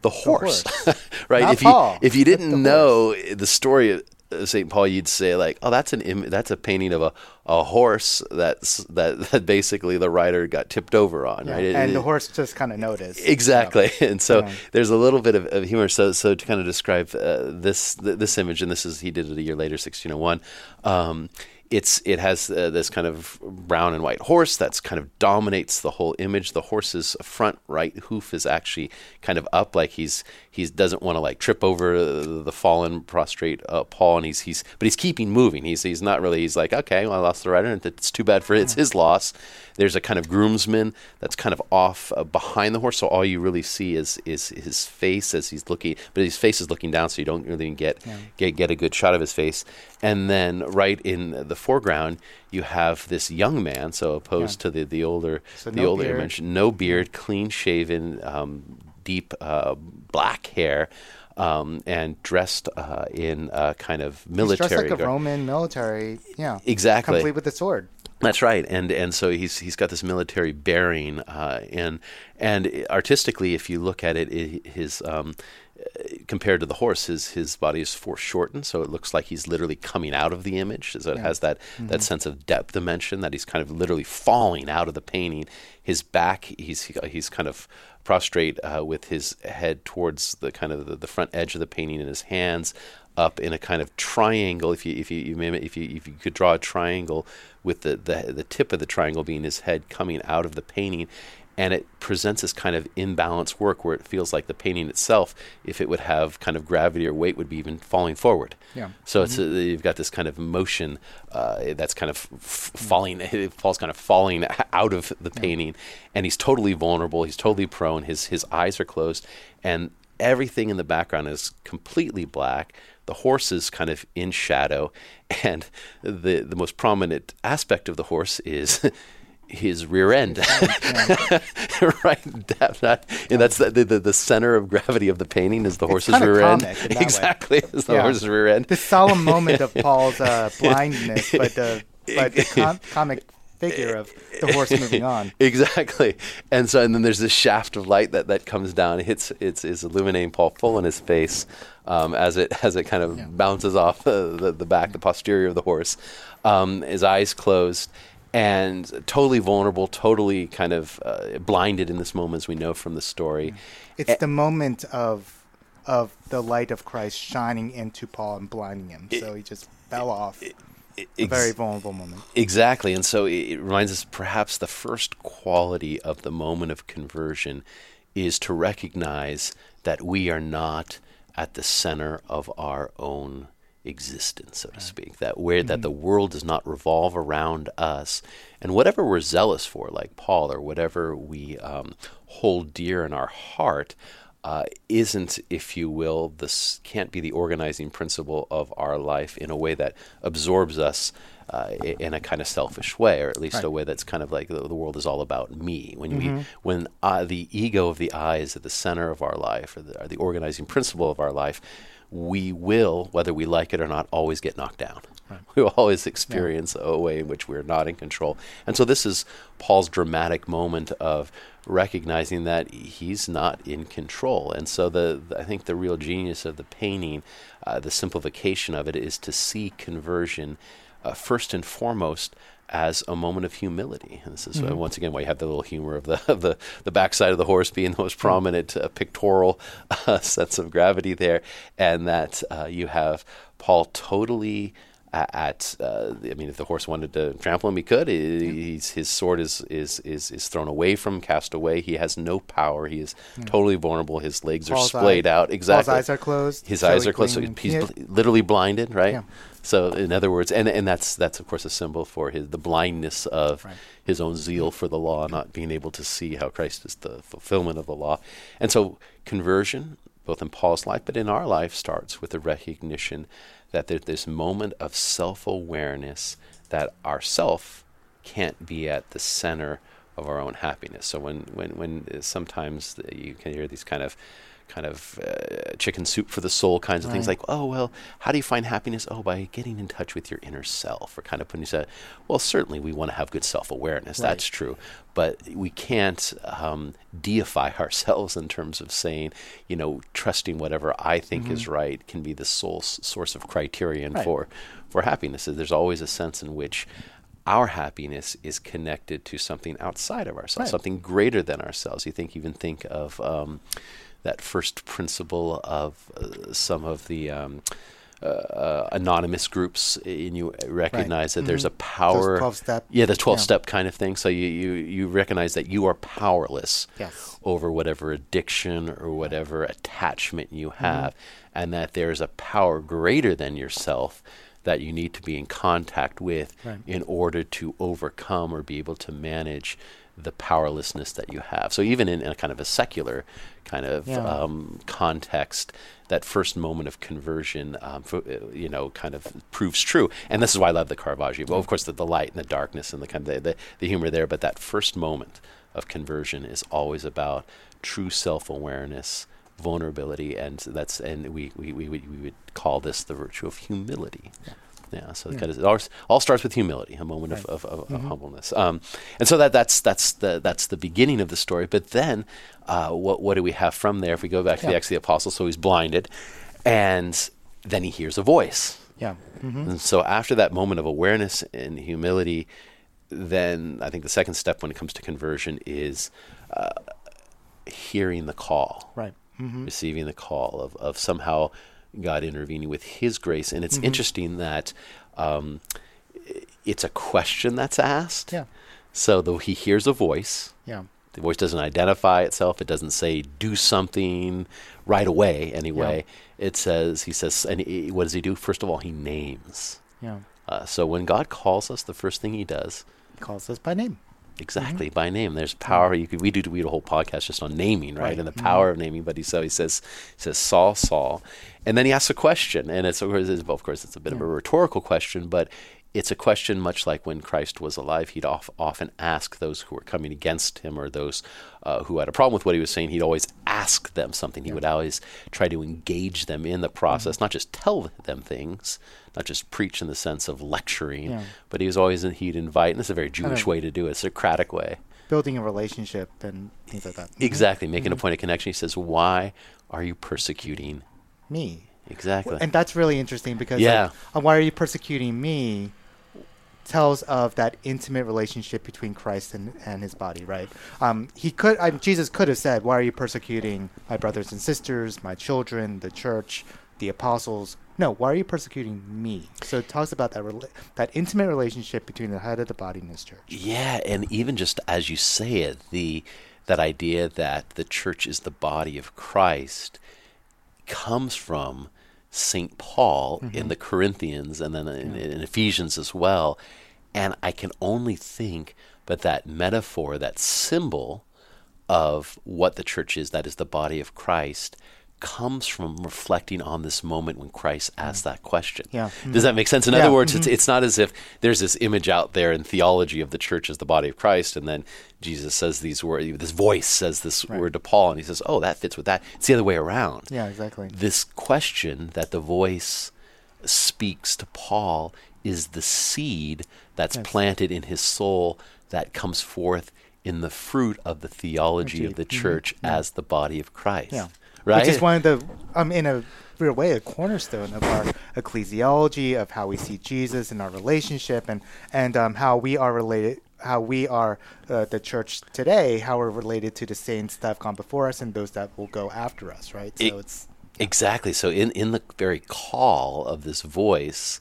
[SPEAKER 2] the horse, right?
[SPEAKER 1] Not
[SPEAKER 2] if you if you didn't
[SPEAKER 1] the
[SPEAKER 2] know the story St. Paul, you'd say like, "Oh, that's an Im- that's a painting of a, a horse that's that, that basically the rider got tipped over on, right?" It-
[SPEAKER 1] and
[SPEAKER 2] it-
[SPEAKER 1] the horse just kind of noticed.
[SPEAKER 2] Exactly, and so
[SPEAKER 1] Yeah.
[SPEAKER 2] there's a little bit of, of humor. So, so to kind of describe uh, this th- this image, and this is he did it a year later, 1601. Um, it's it has uh, this kind of brown and white horse that's kind of dominates the whole image. The horse's front right hoof is actually kind of up, like he's he doesn't want to like trip over the fallen prostrate uh, Paul, and he's he's but he's keeping moving. He's he's not really. He's like, okay, well, I lost the rider, and it's too bad for it. it's his loss. There's a kind of groomsman that's kind of off uh, behind the horse, so all you really see is is his face as he's looking, but his face is looking down, so you don't really get yeah. get get a good shot of his face. And then right in the foreground, you have this young man, so opposed yeah. to the the older so the no older beard. image, no beard, clean shaven, um, deep uh, black hair. Um, and dressed uh, in a kind of military.
[SPEAKER 1] He's dressed like a Roman military, yeah.
[SPEAKER 2] Exactly.
[SPEAKER 1] Complete with a sword.
[SPEAKER 2] That's right, and and so he's he's got this military bearing, uh, and and artistically, if you look at it, it his um, compared to the horse, his his body is foreshortened, so it looks like he's literally coming out of the image. So it yeah. has that mm-hmm. that sense of depth dimension that he's kind of literally falling out of the painting. His back, he's he's kind of prostrate uh, with his head towards the kind of the, the front edge of the painting, and his hands up in a kind of triangle. If you if you, you if you if you could draw a triangle with the, the the tip of the triangle being his head coming out of the painting, and it presents this kind of imbalanced work where it feels like the painting itself, if it would have kind of gravity or weight, would be even falling forward.
[SPEAKER 1] Yeah.
[SPEAKER 2] So mm-hmm. it's a, you've got this kind of motion uh, that's kind of f- falling. Paul's kind of falling out of the painting, and he's totally vulnerable. He's totally prone. His his eyes are closed, and everything in the background is completely black the horse is kind of in shadow, and the the most prominent aspect of the horse is his rear end, right? That, and that's the, the, the center of gravity of the painting is the
[SPEAKER 1] it's
[SPEAKER 2] horse's rear end.
[SPEAKER 1] Exactly,
[SPEAKER 2] is the yeah. horse's rear end.
[SPEAKER 1] The solemn moment of Paul's uh, blindness, but the but the com- comic figure of the horse moving on.
[SPEAKER 2] exactly. And so, and then there's this shaft of light that, that comes down, hits, it's, is illuminating Paul full in his face um, as it as it kind of yeah. bounces off the, the, the, back, the posterior of the horse. Um, his eyes closed and totally vulnerable, totally kind of uh, blinded in this moment, as we know from the story.
[SPEAKER 1] It's a- the moment of of the light of Christ shining into Paul and blinding him. It, so he just fell off. It, a very vulnerable moment.
[SPEAKER 2] Exactly. And so it reminds us perhaps the first quality of the moment of conversion is to recognize that we are not at the center of our own existence, so to speak. That where mm-hmm. that the world does not revolve around us, and whatever we're zealous for, like Paul, or whatever we um, hold dear in our heart, uh, isn't, if you will, this can't be the organizing principle of our life in a way that absorbs us uh, in a kind of selfish way, or at least right. a way that's kind of like the, the, world is all about me. When mm-hmm. we, when uh, the ego of the I is at the center of our life, or the, or the organizing principle of our life, we will, whether we like it or not, always get knocked down. Right. We will always experience yeah. a way in which we're not in control. And so this is Paul's dramatic moment of recognizing that he's not in control. And so the, the I think the real genius of the painting, uh, the simplification of it, is to see conversion uh, first and foremost as a moment of humility. And this is uh, mm-hmm. uh, once again why you have the little humor of the of the the backside of the horse being the most prominent uh, pictorial uh, sense of gravity there, and that uh, you have Paul totally at, uh, I mean, if the horse wanted to trample him, he could. He, his sword is, is is is thrown away from, cast away. He has no power. He is yeah. totally vulnerable. His legs Paul's are splayed eye, out. Exactly.
[SPEAKER 1] Paul's eyes are closed.
[SPEAKER 2] His eyes are closed. So he's yeah. literally blinded, right? So, in other words, and and that's that's of course a symbol for his the blindness of right. his own zeal for the law, not being able to see how Christ is the fulfillment of the law. And so, conversion, both in Paul's life but in our life, starts with the recognition that there's this moment of self awareness that ourself can't be at the center of our own happiness. So when when when sometimes you can hear these kind of kind of uh, chicken soup for the soul kinds of right. things like oh well how do you find happiness oh by getting in touch with your inner self or kind of putting yourself well certainly we want to have good self-awareness right. that's true but we can't um, deify ourselves in terms of saying you know trusting whatever i think mm-hmm. is right can be the sole s- source of criterion right. for for happiness there's always a sense in which our happiness is connected to something outside of ourselves, something greater than ourselves. You think even think of um, that first principle of uh, some of the um, uh, anonymous groups, and you recognize that there's a power.
[SPEAKER 1] 12 step.
[SPEAKER 2] Yeah, the 12
[SPEAKER 1] Yeah.
[SPEAKER 2] step kind of thing. So you, you, you recognize that you are powerless
[SPEAKER 1] Yes.
[SPEAKER 2] over whatever addiction or whatever attachment you
[SPEAKER 1] Mm-hmm.
[SPEAKER 2] have, and that there's a power greater than yourself that you need to be in contact with
[SPEAKER 1] Right.
[SPEAKER 2] in order to overcome or be able to manage the powerlessness that you have. So even in a kind of a secular kind of
[SPEAKER 1] Yeah.
[SPEAKER 2] um, context, that first moment of conversion, um, for, uh, you know, kind of proves true. And this is why I love the Caravaggio. Well, of course, the, the light and the darkness and the kind of the, the, the humor there, but that first moment of conversion is always about true self-awareness, vulnerability, and that's and we we, we, would, we would call this the virtue of humility. Yeah, so it, kind of, it all, all starts with humility, a moment of, of, of, of humbleness, um, and so that that's that's the that's the beginning of the story. But then, uh, what what do we have from there? If we go back to the Acts of the Apostles, so he's blinded, and then he hears a voice.
[SPEAKER 1] Yeah. hmm
[SPEAKER 2] And so after that moment of awareness and humility, then I think the second step when it comes to conversion is uh, hearing the call,
[SPEAKER 1] Right. hmm
[SPEAKER 2] receiving the call of, of somehow God intervening with His grace. And it's interesting that um, it's a question that's asked.
[SPEAKER 1] Yeah.
[SPEAKER 2] So though he hears a voice,
[SPEAKER 1] Yeah.
[SPEAKER 2] the voice doesn't identify itself. It doesn't say do something right away. Anyway, it says he says, and he, what does he do? First of all, he names.
[SPEAKER 1] Yeah.
[SPEAKER 2] Uh, so when God calls us, the first thing He does, he
[SPEAKER 1] Calls us by name.
[SPEAKER 2] Exactly mm-hmm. by name. There's power. You could we do we do a whole podcast just on naming, right?
[SPEAKER 1] Right.
[SPEAKER 2] And the mm-hmm. power of naming. But he so he says he says Saul, Saul, and then he asks a question, and it's of course, it's, of course it's a bit of a rhetorical question, but it's a question much like when Christ was alive. He'd off, often ask those who were coming against him or those uh, who had a problem with what he was saying. He'd always ask them something. He would always try to engage them in the process, not just tell them things, not just preach in the sense of lecturing,
[SPEAKER 1] Yeah.
[SPEAKER 2] but he was always he'd invite. And this is a very Jewish
[SPEAKER 1] of-
[SPEAKER 2] way to do it, a Socratic way.
[SPEAKER 1] Building a relationship and things like that. Mhm.
[SPEAKER 2] Exactly, making a point of connection. He says, "Why are you persecuting?"
[SPEAKER 1] Me.
[SPEAKER 2] Exactly.
[SPEAKER 1] And that's really interesting because
[SPEAKER 2] Yeah.
[SPEAKER 1] like, uh, why are you persecuting me? Tells of that intimate relationship between Christ and, and his body, right? Um, he could, I, Jesus could have said, "Why are you persecuting my brothers and sisters, my children, the church, the apostles?" No, why are you persecuting me? So it talks about that rela- that intimate relationship between the head of the body and his church.
[SPEAKER 2] Yeah, and even just as you say it, the that idea that the church is the body of Christ comes from Saint Paul in mm-hmm. the Corinthians and then in, in Ephesians as well. And I can only think but that metaphor, that symbol of what the church is, that is the body of Christ, comes from reflecting on this moment when Christ mm. asked that question.
[SPEAKER 1] Yeah.
[SPEAKER 2] Does that mm. make sense? In
[SPEAKER 1] Yeah.
[SPEAKER 2] other words, it's, mm-hmm. it's not as if there's this image out there in theology of the church as the body of Christ, and then Jesus says these words, this voice says this
[SPEAKER 1] Right.
[SPEAKER 2] word to Paul, and he says, "Oh, that fits with that." It's the other way around.
[SPEAKER 1] Yeah, exactly.
[SPEAKER 2] This question that the voice speaks to Paul is the seed that's
[SPEAKER 1] Yes.
[SPEAKER 2] planted in his soul that comes forth in the fruit of the theology of the
[SPEAKER 1] Mhm.
[SPEAKER 2] church
[SPEAKER 1] Yeah.
[SPEAKER 2] as the body of Christ.
[SPEAKER 1] Yeah.
[SPEAKER 2] Right?
[SPEAKER 1] Which is one of the, um, in a real way, a cornerstone of our ecclesiology of how we see Jesus in our relationship and and um, how we are related, how we are uh, the church today, how we're related to the saints that have gone before us and those that will go after us. Right. So
[SPEAKER 2] It-
[SPEAKER 1] it's
[SPEAKER 2] Exactly. So in in the very call of this voice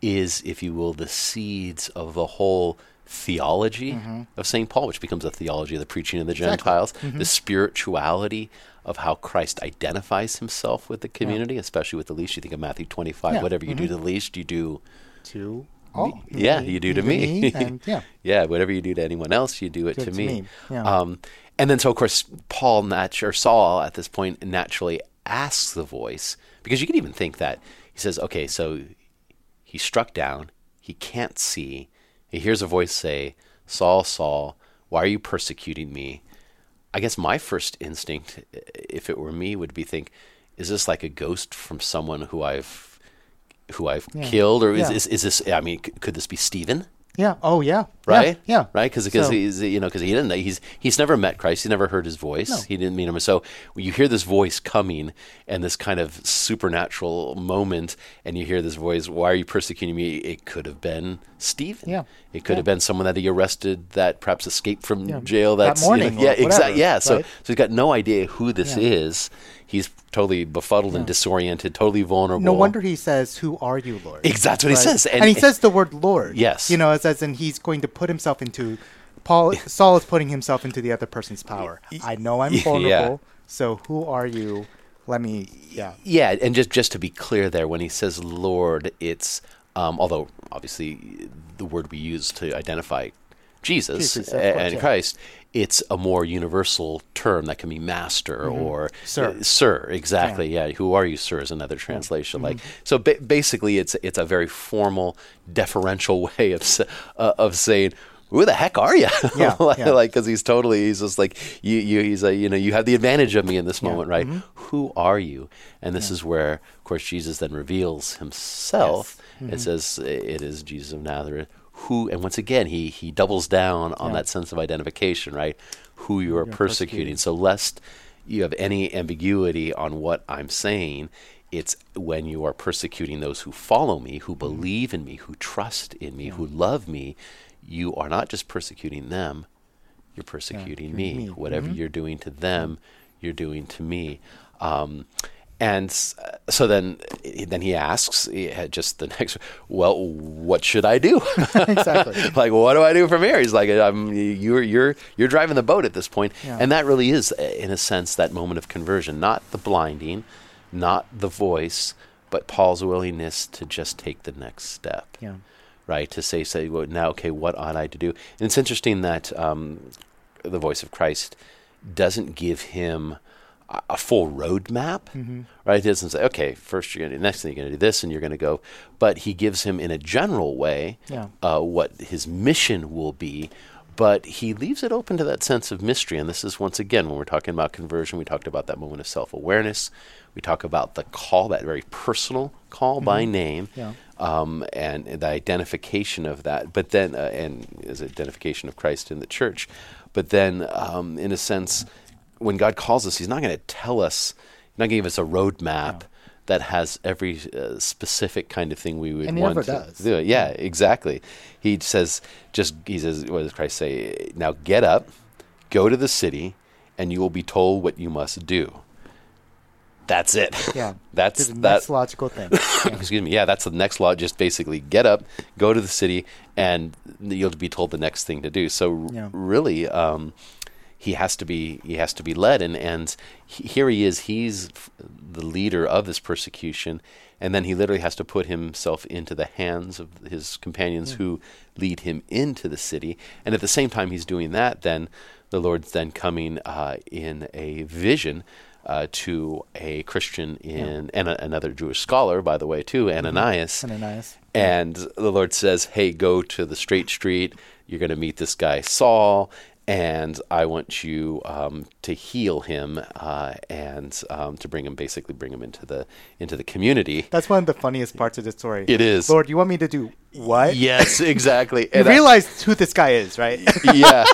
[SPEAKER 2] is, if you will, the seeds of the whole theology of St. Paul, which becomes a theology of the preaching of the
[SPEAKER 1] Mm-hmm. Exactly.
[SPEAKER 2] Gentiles,
[SPEAKER 1] Mhm.
[SPEAKER 2] the spirituality of how Christ identifies himself with the community, especially with the least. You think of Matthew 25,
[SPEAKER 1] Yeah.
[SPEAKER 2] whatever you do
[SPEAKER 1] Mhm.
[SPEAKER 2] to the least, you do
[SPEAKER 1] to all.
[SPEAKER 2] yeah, you do to me.
[SPEAKER 1] and, yeah.
[SPEAKER 2] yeah, whatever you do to anyone else, you do it
[SPEAKER 1] Do
[SPEAKER 2] to
[SPEAKER 1] it to
[SPEAKER 2] me.
[SPEAKER 1] me, yeah.
[SPEAKER 2] Um, and then, so of course, Paul natu- or Saul at this point naturally asks the voice because you can even think that he says, "Okay, so he's struck down, he can't see, he hears a voice say, Saul, Saul, why are you persecuting me?" I guess my first instinct, if it were me, would be think, "Is this like a ghost from someone who I've who I've
[SPEAKER 1] Yeah.
[SPEAKER 2] killed, or is,
[SPEAKER 1] Yeah.
[SPEAKER 2] is is this? I mean, c- could this be Stephen?"
[SPEAKER 1] Yeah. Oh, yeah.
[SPEAKER 2] right?
[SPEAKER 1] Yeah. yeah.
[SPEAKER 2] right. Because
[SPEAKER 1] So-
[SPEAKER 2] he's you know because he didn't he's he's never met Christ. He never heard his voice.
[SPEAKER 1] No.
[SPEAKER 2] He didn't meet him. So you hear this voice coming and this kind of supernatural moment, and you hear this voice, "Why are you persecuting me?" It could have been Stephen.
[SPEAKER 1] Yeah.
[SPEAKER 2] It could
[SPEAKER 1] Yeah.
[SPEAKER 2] have been someone that he arrested that perhaps escaped from
[SPEAKER 1] Yeah.
[SPEAKER 2] jail.
[SPEAKER 1] That
[SPEAKER 2] That's you know,
[SPEAKER 1] morning
[SPEAKER 2] yeah, exactly. Yeah. So
[SPEAKER 1] right?
[SPEAKER 2] so he's got no idea who this
[SPEAKER 1] Yeah.
[SPEAKER 2] is. He's totally befuddled and disoriented, totally vulnerable.
[SPEAKER 1] No wonder he says, "Who are you, Lord?"
[SPEAKER 2] Exactly what he says.
[SPEAKER 1] and,
[SPEAKER 2] And-
[SPEAKER 1] he says the word Lord.
[SPEAKER 2] Yes.
[SPEAKER 1] you know, as, as in he's going to put himself into. Paul Saul is putting himself into the other person's power. I know I'm
[SPEAKER 2] Yeah.
[SPEAKER 1] vulnerable, so who are you? Let me. Yeah.
[SPEAKER 2] Yeah, and just just to be clear, there when he says Lord, it's um, although obviously the word we use to identify Jesus
[SPEAKER 1] Jesus, of
[SPEAKER 2] a-
[SPEAKER 1] course,
[SPEAKER 2] and
[SPEAKER 1] yeah.
[SPEAKER 2] Christ, it's a more universal term that can be master or
[SPEAKER 1] Mm-hmm. Sir.
[SPEAKER 2] uh, sir. Exactly. Yeah. Who are you, sir? Is another translation. Like so. Ba- basically, it's it's a very formal, deferential way of uh, of saying. Who the heck are you?
[SPEAKER 1] Yeah,
[SPEAKER 2] like,
[SPEAKER 1] yeah.
[SPEAKER 2] because he's totally, he's just like you. You, he's like, you know, you have the advantage of me in this moment, right?
[SPEAKER 1] Mm-hmm.
[SPEAKER 2] Who are you? And this is where, of course, Jesus then reveals himself.
[SPEAKER 1] Mm-hmm.
[SPEAKER 2] It says it is Jesus of Nazareth. Who, and once again, he he doubles down on
[SPEAKER 1] Yeah.
[SPEAKER 2] that sense of identification, right? Who you are persecuting.
[SPEAKER 1] persecuting.
[SPEAKER 2] So lest you have any ambiguity on what I'm saying, it's when you are persecuting those who follow me, who believe in me, who trust in me, who love me, you are not just persecuting them, you're persecuting
[SPEAKER 1] you're
[SPEAKER 2] me.
[SPEAKER 1] me.
[SPEAKER 2] Whatever you're doing to them, you're doing to me. Um, and so then, then he asks, just the next, well, what should I do?
[SPEAKER 1] Exactly.
[SPEAKER 2] like, what do I do from here? He's like, I'm, you're, you're, you're driving the boat at this point.
[SPEAKER 1] Yeah.
[SPEAKER 2] And that really is, in a sense, that moment of conversion, not the blinding, not the voice, but Paul's willingness to just take the next step
[SPEAKER 1] Yeah.
[SPEAKER 2] right? To say, say, well, now, okay, what ought I to do? And it's interesting that um, the voice of Christ doesn't give him a, full roadmap,
[SPEAKER 1] Mm-hmm.
[SPEAKER 2] right? It doesn't say, okay, first you're going to, next thing you're going to do this, and you're going to go, but he gives him in a general way
[SPEAKER 1] Yeah.
[SPEAKER 2] uh, what his mission will be. But he leaves it open to that sense of mystery. And this is once again, when we're talking about conversion, we talked about that moment of self awareness. We talk about the call, that very personal call by name
[SPEAKER 1] Yeah.
[SPEAKER 2] um, and the identification of that, but then, uh, and as identification of Christ in the church, but then, um, in a sense, when God calls us, He's not going to tell us, He's not going to give us a roadmap that has every uh, specific kind of thing we would
[SPEAKER 1] And he
[SPEAKER 2] want
[SPEAKER 1] never
[SPEAKER 2] to
[SPEAKER 1] does.
[SPEAKER 2] do. Yeah, exactly. He says, just He says, what does Christ say? Now get up, go to the city, and you will be told what you must do. That's it.
[SPEAKER 1] Yeah.
[SPEAKER 2] That's
[SPEAKER 1] the
[SPEAKER 2] that
[SPEAKER 1] next logical thing. Yeah.
[SPEAKER 2] excuse me yeah that's the next law just basically get up go to the city and you'll be told the next thing to do so r-
[SPEAKER 1] Yeah.
[SPEAKER 2] really um, he has to be he has to be led. And and he, here he is he's the leader of this persecution. And then he literally has to put himself into the hands of his companions who lead him into the city. And at the same time he's doing that then the lord's then coming uh, in a vision uh, to a Christian in and a, another Jewish scholar, by the way, too, Ananias.
[SPEAKER 1] Ananias.
[SPEAKER 2] And the Lord says, "Hey, go to the straight street. You're going to meet this guy Saul, and I want you um, to heal him uh, and um, to bring him, basically, bring him into the into the community."
[SPEAKER 1] That's one of the funniest parts of the story.
[SPEAKER 2] It is.
[SPEAKER 1] Lord, you want me to do what?
[SPEAKER 2] Yes, exactly.
[SPEAKER 1] You
[SPEAKER 2] And I-
[SPEAKER 1] realize who this guy is, right?
[SPEAKER 2] yeah,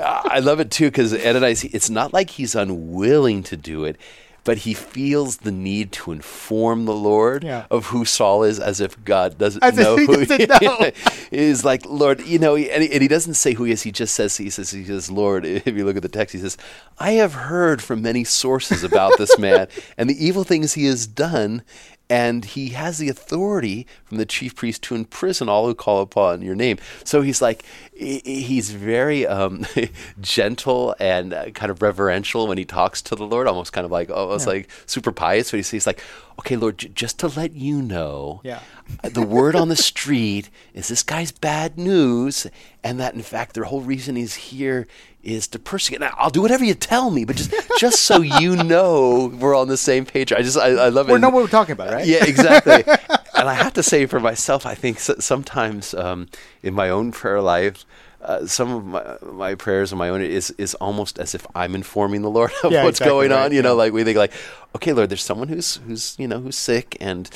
[SPEAKER 2] I love it too because Ananias. It's not like he's unwilling to do it, but he feels the need to inform the Lord
[SPEAKER 1] Yeah.
[SPEAKER 2] of who Saul is, as if God doesn't
[SPEAKER 1] As
[SPEAKER 2] know
[SPEAKER 1] he
[SPEAKER 2] who
[SPEAKER 1] doesn't know.
[SPEAKER 2] is. Like Lord, you know, and he, and he doesn't say who he is. He just says he says he says Lord. If you look at the text, he says, "I have heard from many sources about this man and the evil things he has done." And he has the authority from the chief priest to imprison all who call upon your name. So he's like, he's very um, gentle and uh, kind of reverential when he talks to the Lord, almost kind of like, almost
[SPEAKER 1] Yeah.
[SPEAKER 2] like super pious. But he's, he's like, okay, Lord, j- just to let you know,
[SPEAKER 1] Yeah.
[SPEAKER 2] the word on the street is this guy's bad news, and that in fact the whole reason he's here is to persecute. Now, I'll do whatever you tell me, but just just so you know, we're on the same page. I just I, I love it.
[SPEAKER 1] we know what we're talking about, right?
[SPEAKER 2] Yeah, exactly. and I have to say for myself, I think sometimes um, in my own prayer life, uh, some of my, my prayers on my own is is almost as if I'm informing the Lord of
[SPEAKER 1] Yeah,
[SPEAKER 2] what's
[SPEAKER 1] exactly
[SPEAKER 2] going
[SPEAKER 1] right,
[SPEAKER 2] on. You know, like we think like, okay, Lord, there's someone who's who's you know who's sick, and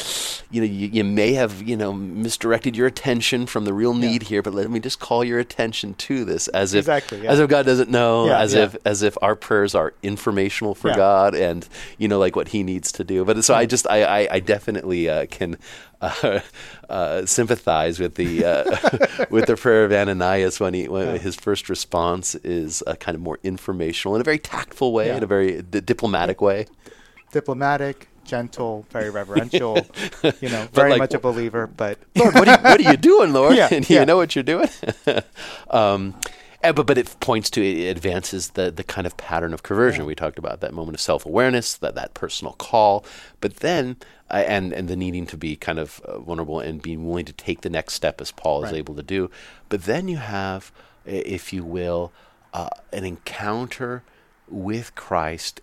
[SPEAKER 2] you know you, you may have you know misdirected your attention from the real need here, but let me just call your attention to this as if
[SPEAKER 1] Exactly, yeah.
[SPEAKER 2] as if God doesn't know,
[SPEAKER 1] Yeah,
[SPEAKER 2] as
[SPEAKER 1] yeah.
[SPEAKER 2] if as if our prayers are informational for
[SPEAKER 1] Yeah.
[SPEAKER 2] God and you know like what He needs to do. But so I just I I, I definitely uh, can uh, uh, sympathize with the uh, with the prayer of Ananias when he when his first response is a kind of more informational in a very tactful way,
[SPEAKER 1] Yeah.
[SPEAKER 2] in a very d- diplomatic way.
[SPEAKER 1] Diplomatic, gentle, very reverential. you know, very
[SPEAKER 2] like,
[SPEAKER 1] much a believer, but
[SPEAKER 2] Lord, what are you, what are you doing, Lord?
[SPEAKER 1] Yeah,
[SPEAKER 2] and you
[SPEAKER 1] yeah.
[SPEAKER 2] know what you're doing. um, and, but but it points to it advances the the kind of pattern of conversion we talked about that moment of self awareness that that personal call. But then uh, and and the needing to be kind of uh, vulnerable and being willing to take the next step as Paul is able to do. But then you have, if you will, uh, an encounter with Christ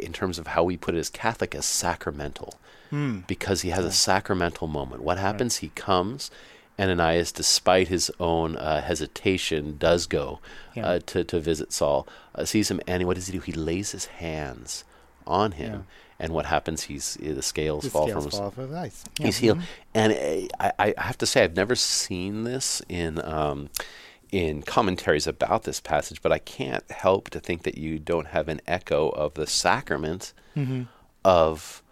[SPEAKER 2] in terms of how we put it as Catholic as sacramental
[SPEAKER 1] Hmm.
[SPEAKER 2] because he has a sacramental moment. What happens? He comes, Ananias, despite his own uh, hesitation, does go
[SPEAKER 1] Yeah.
[SPEAKER 2] uh, to, to visit Saul, uh, sees him, and what does he do? He lays his hands on him.
[SPEAKER 1] Yeah.
[SPEAKER 2] And what happens? He's uh, the scales
[SPEAKER 1] the
[SPEAKER 2] fall
[SPEAKER 1] scales
[SPEAKER 2] from his
[SPEAKER 1] fall off of ice.
[SPEAKER 2] He's
[SPEAKER 1] Yeah.
[SPEAKER 2] healed, and uh, I, I have to say I've never seen this in um, in commentaries about this passage, but I can't help to think that you don't have an echo of the sacrament mm-hmm. of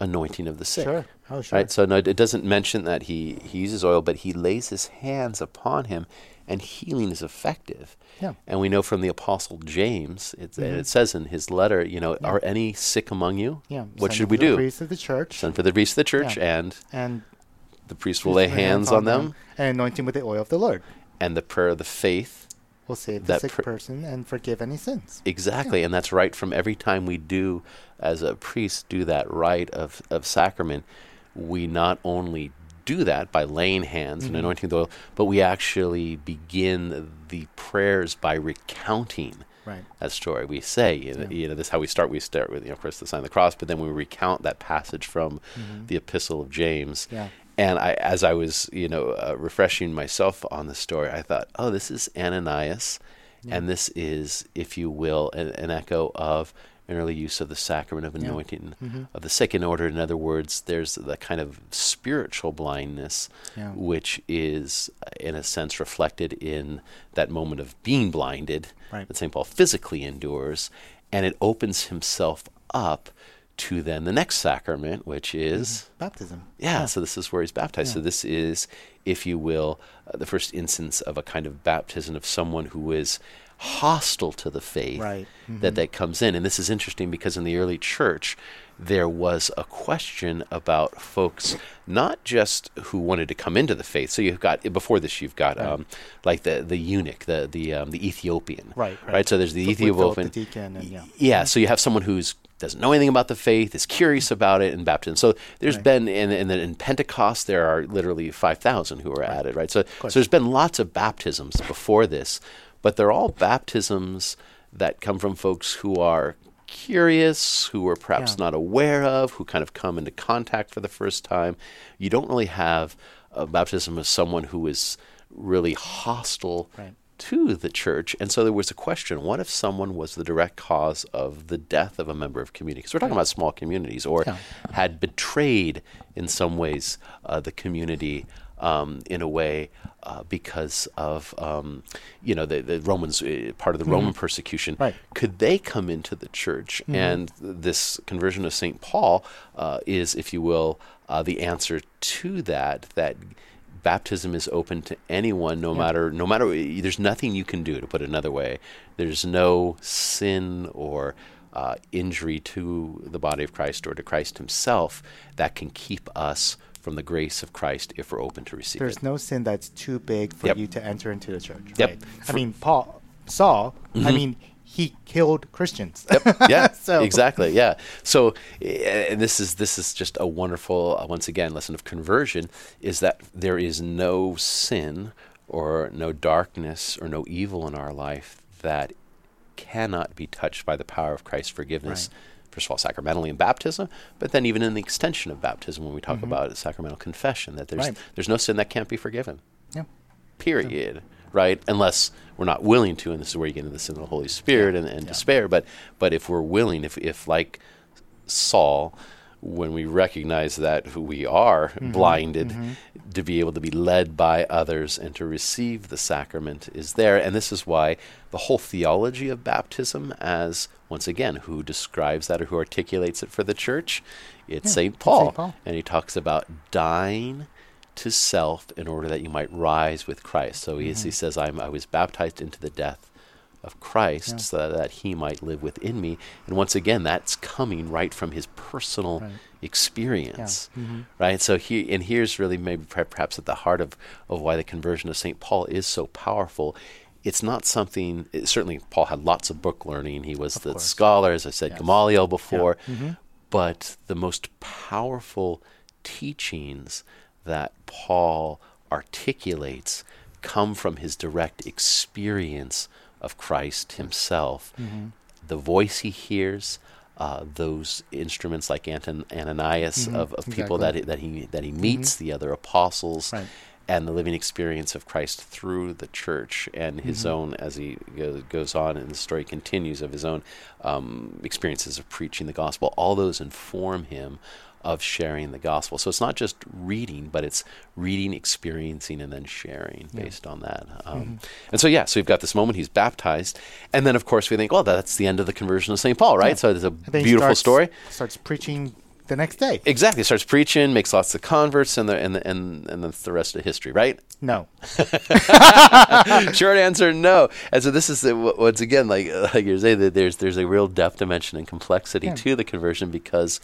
[SPEAKER 2] anointing of the sick.
[SPEAKER 1] Sure. Oh, sure.
[SPEAKER 2] Right. So no, it doesn't mention that he he uses oil, but he lays his hands upon him, and healing is effective.
[SPEAKER 1] Yeah.
[SPEAKER 2] And we know from the Apostle James, it's, and it says in his letter, you know, are any sick among you?
[SPEAKER 1] Yeah.
[SPEAKER 2] What
[SPEAKER 1] send
[SPEAKER 2] should
[SPEAKER 1] them
[SPEAKER 2] we do?
[SPEAKER 1] Priest of the church,
[SPEAKER 2] Send for the priest of the church,
[SPEAKER 1] Yeah.
[SPEAKER 2] and
[SPEAKER 1] and
[SPEAKER 2] the priest will lay hands on them,
[SPEAKER 1] and anoint him with the oil of the Lord.
[SPEAKER 2] And the prayer of the faith.
[SPEAKER 1] Will save the sick
[SPEAKER 2] pr-
[SPEAKER 1] person and forgive any sins.
[SPEAKER 2] Exactly, and that's right from every time we do, as a priest, do that rite of, of sacrament, we not only do that by laying hands
[SPEAKER 1] Mm-hmm.
[SPEAKER 2] and anointing the oil, but we actually begin the prayers by recounting
[SPEAKER 1] Right.
[SPEAKER 2] that story. We say, you know, you know, this is how we start. We start with, you know, of course, the sign of the cross, but then we recount that passage from the Epistle of James.
[SPEAKER 1] Mm-hmm. Yeah.
[SPEAKER 2] And I, as I was, you know, uh, refreshing myself on the story, I thought, oh, this is Ananias, and this is, if you will, an, an echo of an early use of the sacrament of anointing
[SPEAKER 1] Mm-hmm.
[SPEAKER 2] of the sick. In order, in other words, there's the kind of spiritual blindness,
[SPEAKER 1] Yeah.
[SPEAKER 2] which is, in a sense, reflected in that moment of being blinded
[SPEAKER 1] Right.
[SPEAKER 2] that St. Paul physically endures, and it opens himself up to then the next sacrament, which is.
[SPEAKER 1] Baptism.
[SPEAKER 2] Yeah, so this is where he's baptized. So this is, if you will, uh, the first instance of a kind of baptism of someone who is hostile to the faith
[SPEAKER 1] Right.
[SPEAKER 2] that that comes in. And this is interesting because in the early church there was a question about folks not just who wanted to come into the faith. So you've got before this you've got um, like the the eunuch, the the um, the Ethiopian.
[SPEAKER 1] Right, right.
[SPEAKER 2] So there's the Ethiopian
[SPEAKER 1] the deacon and yeah.
[SPEAKER 2] yeah, so you have someone who's doesn't know anything about the faith, is curious about it, and baptism. So there's
[SPEAKER 1] Right.
[SPEAKER 2] been in, in in Pentecost there are literally five thousand who are added, right? So so there's been lots of baptisms before this, but they're all baptisms that come from folks who are curious, who are perhaps
[SPEAKER 1] Yeah.
[SPEAKER 2] not aware of, who kind of come into contact for the first time. You don't really have a baptism of someone who is really hostile
[SPEAKER 1] Right.
[SPEAKER 2] To the church. And so there was a question what if someone was the direct cause of the death of a member of community? Because we're talking about small communities, or
[SPEAKER 1] Yeah.
[SPEAKER 2] had betrayed in some ways uh, the community. Um, in a way, uh, because of um, you know the, the Romans, uh, part of the Roman persecution,
[SPEAKER 1] Right.
[SPEAKER 2] could they come into the church? And this conversion of Saint Paul uh, is, if you will, uh, the answer to that. That baptism is open to anyone, no matter no matter. There's nothing you can do to put it another way. There's no sin or uh, injury to the body of Christ or to Christ Himself that can keep us from the grace of Christ if we're open to receive
[SPEAKER 1] There's
[SPEAKER 2] it.
[SPEAKER 1] no sin that's too big for
[SPEAKER 2] Yep.
[SPEAKER 1] you to enter into the church.
[SPEAKER 2] Yep.
[SPEAKER 1] Right? I mean, Paul, Saul, I mean, he killed Christians.
[SPEAKER 2] yeah,
[SPEAKER 1] So-
[SPEAKER 2] exactly. Yeah. So, and this is this is just a wonderful, uh, once again, lesson of conversion is that there is no sin or no darkness or no evil in our life that cannot be touched by the power of Christ's forgiveness. First of all, sacramentally in baptism, but then even in the extension of baptism, when we talk about sacramental confession, that there's
[SPEAKER 1] Right.
[SPEAKER 2] there's no sin that can't be forgiven
[SPEAKER 1] Yeah.
[SPEAKER 2] period right? Unless we're not willing to and this is where you get into the sin of the holy spirit and, and despair. But but if we're willing if if like saul when we recognize that who we are mm-hmm. blinded mm-hmm. to be able to be led by others and to receive the sacrament is there. And this is why the whole theology of baptism as once again who describes that or who articulates it for the church? It's
[SPEAKER 1] Yeah,
[SPEAKER 2] st paul.
[SPEAKER 1] St. Paul.
[SPEAKER 2] and he talks about dying to self in order that you might rise with Christ. So he, he says, I'm, I was baptized into the death of Christ
[SPEAKER 1] Yeah.
[SPEAKER 2] so that, that he might live within me. And once again, that's coming right from his personal
[SPEAKER 1] Right.
[SPEAKER 2] experience.
[SPEAKER 1] Mhm.
[SPEAKER 2] Right? So he and here's really maybe perhaps at the heart of, of why the conversion of St. Paul is so powerful. It's not something it- certainly Paul had lots of book learning. He was
[SPEAKER 1] Of
[SPEAKER 2] the
[SPEAKER 1] course.
[SPEAKER 2] scholar, as I said,
[SPEAKER 1] Yes.
[SPEAKER 2] Gamaliel before.
[SPEAKER 1] Mhm.
[SPEAKER 2] But the most powerful teachings that Paul articulates come from his direct experience of Christ himself.
[SPEAKER 1] Mhm.
[SPEAKER 2] The voice he hears, uh, those instruments like Anton, Ananias
[SPEAKER 1] Mhm,
[SPEAKER 2] of, of people that he, that he that he meets, the other apostles,
[SPEAKER 1] Right.
[SPEAKER 2] and the living experience of Christ through the church and his
[SPEAKER 1] Mm-hmm.
[SPEAKER 2] own, as he go, goes on and the story continues of his own um, experiences of preaching the gospel. All those inform him of sharing the gospel. So it's not just reading, but it's reading, experiencing, and then sharing based on that. Um,
[SPEAKER 1] Mm-hmm.
[SPEAKER 2] And so, yeah, so we've got this moment, he's baptized. And then, of course, we think, well, that's the end of the conversion of St. Paul, right?
[SPEAKER 1] Yeah.
[SPEAKER 2] So it's a
[SPEAKER 1] And then he
[SPEAKER 2] beautiful
[SPEAKER 1] starts-
[SPEAKER 2] story.
[SPEAKER 1] Starts preaching the next day.
[SPEAKER 2] Exactly. Starts preaching, makes lots of converts, and the, and the, and and that's the rest of history, right?
[SPEAKER 1] No.
[SPEAKER 2] Short answer, no. And so this is the, once again, like like you're saying, that there's there's a real depth dimension and complexity
[SPEAKER 1] Yeah.
[SPEAKER 2] to the conversion because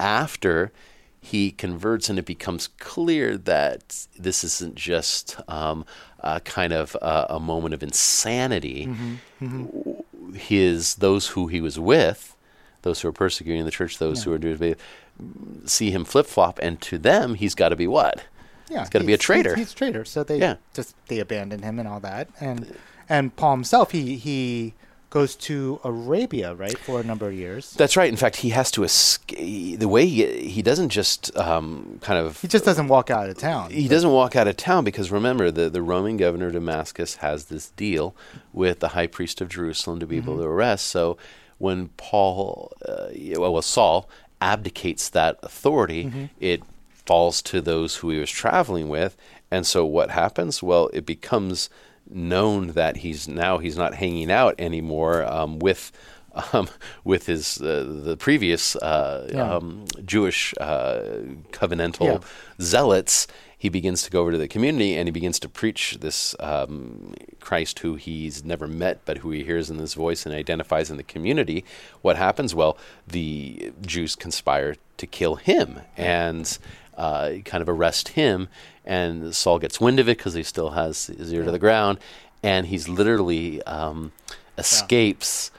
[SPEAKER 2] after he converts and it becomes clear that this isn't just um, a kind of a, a moment of insanity. Mm-hmm. Mm-hmm. His those who he was with, those who are persecuting the church, those who are doing see him flip flop, and to them he's got to be what?
[SPEAKER 1] Yeah,
[SPEAKER 2] He's gotta be a traitor.
[SPEAKER 1] He's, he's a traitor. So they
[SPEAKER 2] Yeah.
[SPEAKER 1] just they abandon him and all that. And and Paul himself, he he goes to Arabia, right, for a number of years.
[SPEAKER 2] That's right. In fact, he has to escape. The way he, he doesn't just um, kind of
[SPEAKER 1] He just doesn't walk out of town.
[SPEAKER 2] he doesn't walk out of town because remember the the Roman governor of Damascus has this deal with the high priest of Jerusalem to be able
[SPEAKER 1] Mm-hmm.
[SPEAKER 2] to arrest. So when Paul, uh, well, well, Saul abdicates that authority,
[SPEAKER 1] Mm-hmm.
[SPEAKER 2] it falls to those who he was traveling with, and so what happens? Well, it becomes known that he's now he's not hanging out anymore um, with. Um, with his uh, the previous uh,
[SPEAKER 1] Yeah.
[SPEAKER 2] um, Jewish uh, covenantal
[SPEAKER 1] Yeah.
[SPEAKER 2] zealots, he begins to go over to the community and he begins to preach this um, Christ who he's never met, but who he hears in this voice and identifies in the community. What happens? Well, the Jews conspire to kill him and uh, kind of arrest him, and Saul gets wind of it because he still has his ear to the ground, and he's literally um, escapes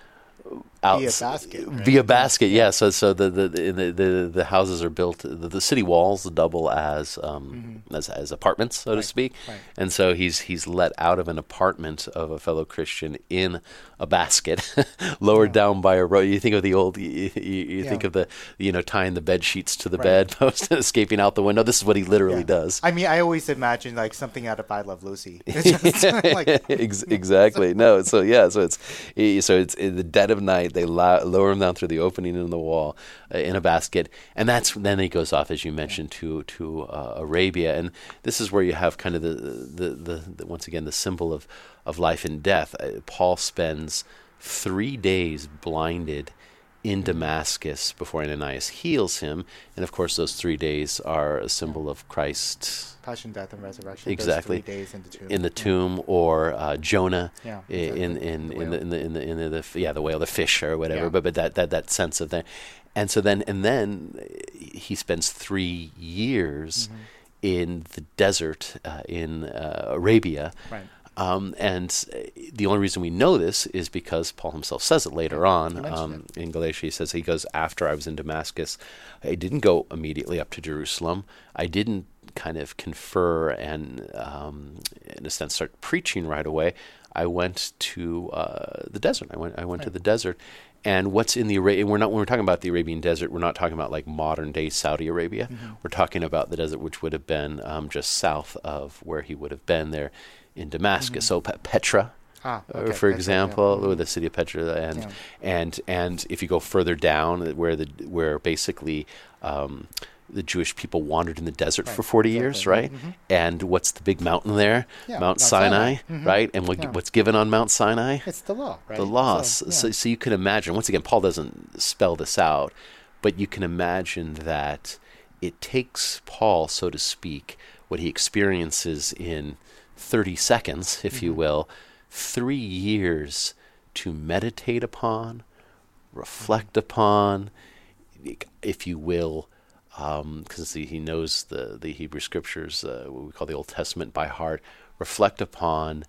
[SPEAKER 2] out
[SPEAKER 1] Via basket, right?
[SPEAKER 2] via basket yeah so so the the the, the, the houses are built the, the city walls double as um as, as apartments so to
[SPEAKER 1] Mm-hmm.
[SPEAKER 2] Speak
[SPEAKER 1] right.
[SPEAKER 2] and so he's he's let out of an apartment of a fellow christian in a basket lowered down by a rope you think of the old you, you, you think of the you know tying the bed sheets to the
[SPEAKER 1] Right.
[SPEAKER 2] bedpost and escaping out the window this is what he literally
[SPEAKER 1] Yeah.
[SPEAKER 2] does
[SPEAKER 1] I mean, I always imagine like something out of I Love Lucy. It's just like
[SPEAKER 2] Ex- exactly. No. So yeah. So it's eh, so it's in the dead of night. They lo- lower him down through the opening in the wall uh, in a basket, and that's then he goes off, as you mentioned, to to uh, Arabia, and this is where you have kind of the the, the, the once again the symbol of of life and death. Uh, Paul spends three days blinded in Damascus before Ananias heals him, and of course those three days are a symbol of Christ
[SPEAKER 1] passion, death, and resurrection.
[SPEAKER 2] Exactly.
[SPEAKER 1] three days in the tomb.
[SPEAKER 2] in the tomb or uh, Jonah
[SPEAKER 1] Yeah,
[SPEAKER 2] in in
[SPEAKER 1] The
[SPEAKER 2] in the,
[SPEAKER 1] whale.
[SPEAKER 2] in the in the in the, the f- yeah the whale the fish or whatever
[SPEAKER 1] Yeah.
[SPEAKER 2] but but that, that that sense of that and so then and then uh, he spends three years
[SPEAKER 1] Mm-hmm.
[SPEAKER 2] in the desert uh, in uh, Arabia
[SPEAKER 1] Right.
[SPEAKER 2] Um, and uh, the only reason we know this is because Paul himself says it later on um, in Galatia. He says he goes after I was in Damascus. I didn't go immediately up to Jerusalem. I didn't kind of confer and, um, in a sense, start preaching right away. I went to uh, the desert. I went. I went to the desert. And what's in the Ara- we're not when we're talking about the Arabian desert, we're not talking about like modern day Saudi Arabia.
[SPEAKER 1] Mm-hmm.
[SPEAKER 2] We're talking about the desert which would have been um, just south of where he would have been there in Damascus. So Petra,
[SPEAKER 1] Ah,
[SPEAKER 2] uh,
[SPEAKER 1] Mm-hmm. okay,
[SPEAKER 2] for
[SPEAKER 1] Petra,
[SPEAKER 2] example,
[SPEAKER 1] yeah.
[SPEAKER 2] or the city of Petra, and
[SPEAKER 1] Yeah.
[SPEAKER 2] and and if you go further down, where the where basically um, the Jewish people wandered in the desert for
[SPEAKER 1] Right,
[SPEAKER 2] forty years,
[SPEAKER 1] exactly,
[SPEAKER 2] right?
[SPEAKER 1] mhm.
[SPEAKER 2] And what's the big mountain there?
[SPEAKER 1] Yeah,
[SPEAKER 2] Mount,
[SPEAKER 1] Mount
[SPEAKER 2] Sinai,
[SPEAKER 1] Sinai. Mhm.
[SPEAKER 2] right? And what, what's given on Mount Sinai?
[SPEAKER 1] It's the law, right?
[SPEAKER 2] the law. So, so, so you can imagine. Once again, Paul doesn't spell this out, but you can imagine that it takes Paul, so to speak, what he experiences in thirty seconds, if
[SPEAKER 1] Mm-hmm.
[SPEAKER 2] you will, three years to meditate upon, reflect upon, if you will, because um, he knows the, the Hebrew scriptures, uh, what we call the Old Testament by heart, reflect upon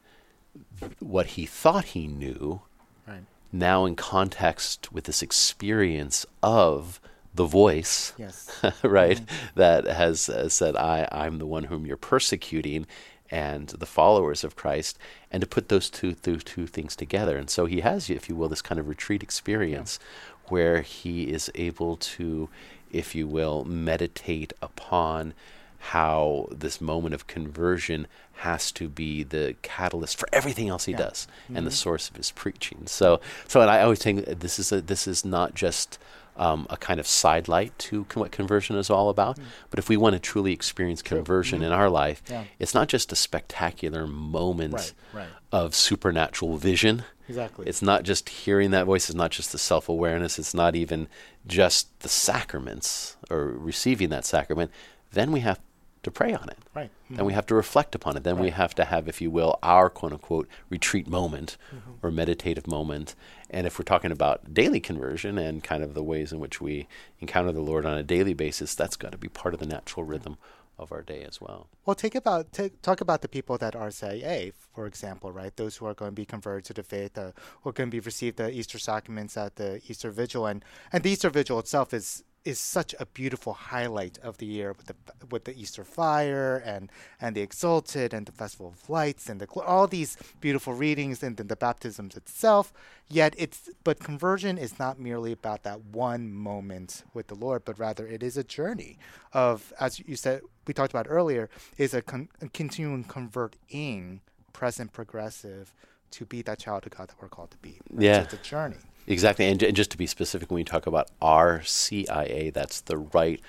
[SPEAKER 2] what he thought he knew, right. now in context with this experience of the voice,
[SPEAKER 1] yes.
[SPEAKER 2] right, mm-hmm. that has uh, said, I, I'm the one whom you're persecuting, and the followers of Christ, and to put those two, two, two things together. And so he has, if you will, this kind of retreat experience yeah. where he is able to, if you will, meditate upon how this moment of conversion has to be the catalyst for everything else he yeah. does mm-hmm. and the mm-hmm. source of his preaching. So, so and I always think this is a, this is not just um, a kind of sidelight to con- what conversion is all about. Mm. But if we want to truly experience conversion mm-hmm. in our life, yeah. it's not just a spectacular moment right, right. of supernatural vision.
[SPEAKER 1] Exactly.
[SPEAKER 2] It's not just hearing that voice. It's not just the self awareness. It's not even just the sacraments or receiving that sacrament. Then we have to pray on it.
[SPEAKER 1] Right.
[SPEAKER 2] Mm-hmm. Then we have to reflect upon it. Then right. we have to have, if you will, our quote unquote retreat moment mm-hmm. or meditative moment. And if we're talking about daily conversion and kind of the ways in which we encounter the Lord on a daily basis, that's got to be part of the natural rhythm of our day as well.
[SPEAKER 1] Well, take about take, talk about the people that are say, hey, for example, right? Those who are going to be converted to the faith, uh, who are going to be received the Easter sacraments at the Easter Vigil, and and the Easter Vigil itself is is such a beautiful highlight of the year with the with the Easter fire and and the Exsultet and the Festival of Lights and the all these beautiful readings and then the baptisms itself. Yet it's but conversion is not merely about that one moment with the Lord, but rather it is a journey of as you said we talked about earlier is a, con- a continuing converting present progressive to be that child of God that we're called to be.
[SPEAKER 2] Right? Yeah,
[SPEAKER 1] so it's a journey.
[SPEAKER 2] Exactly, and, and just to be specific, when you talk about RCIA, that's the Rite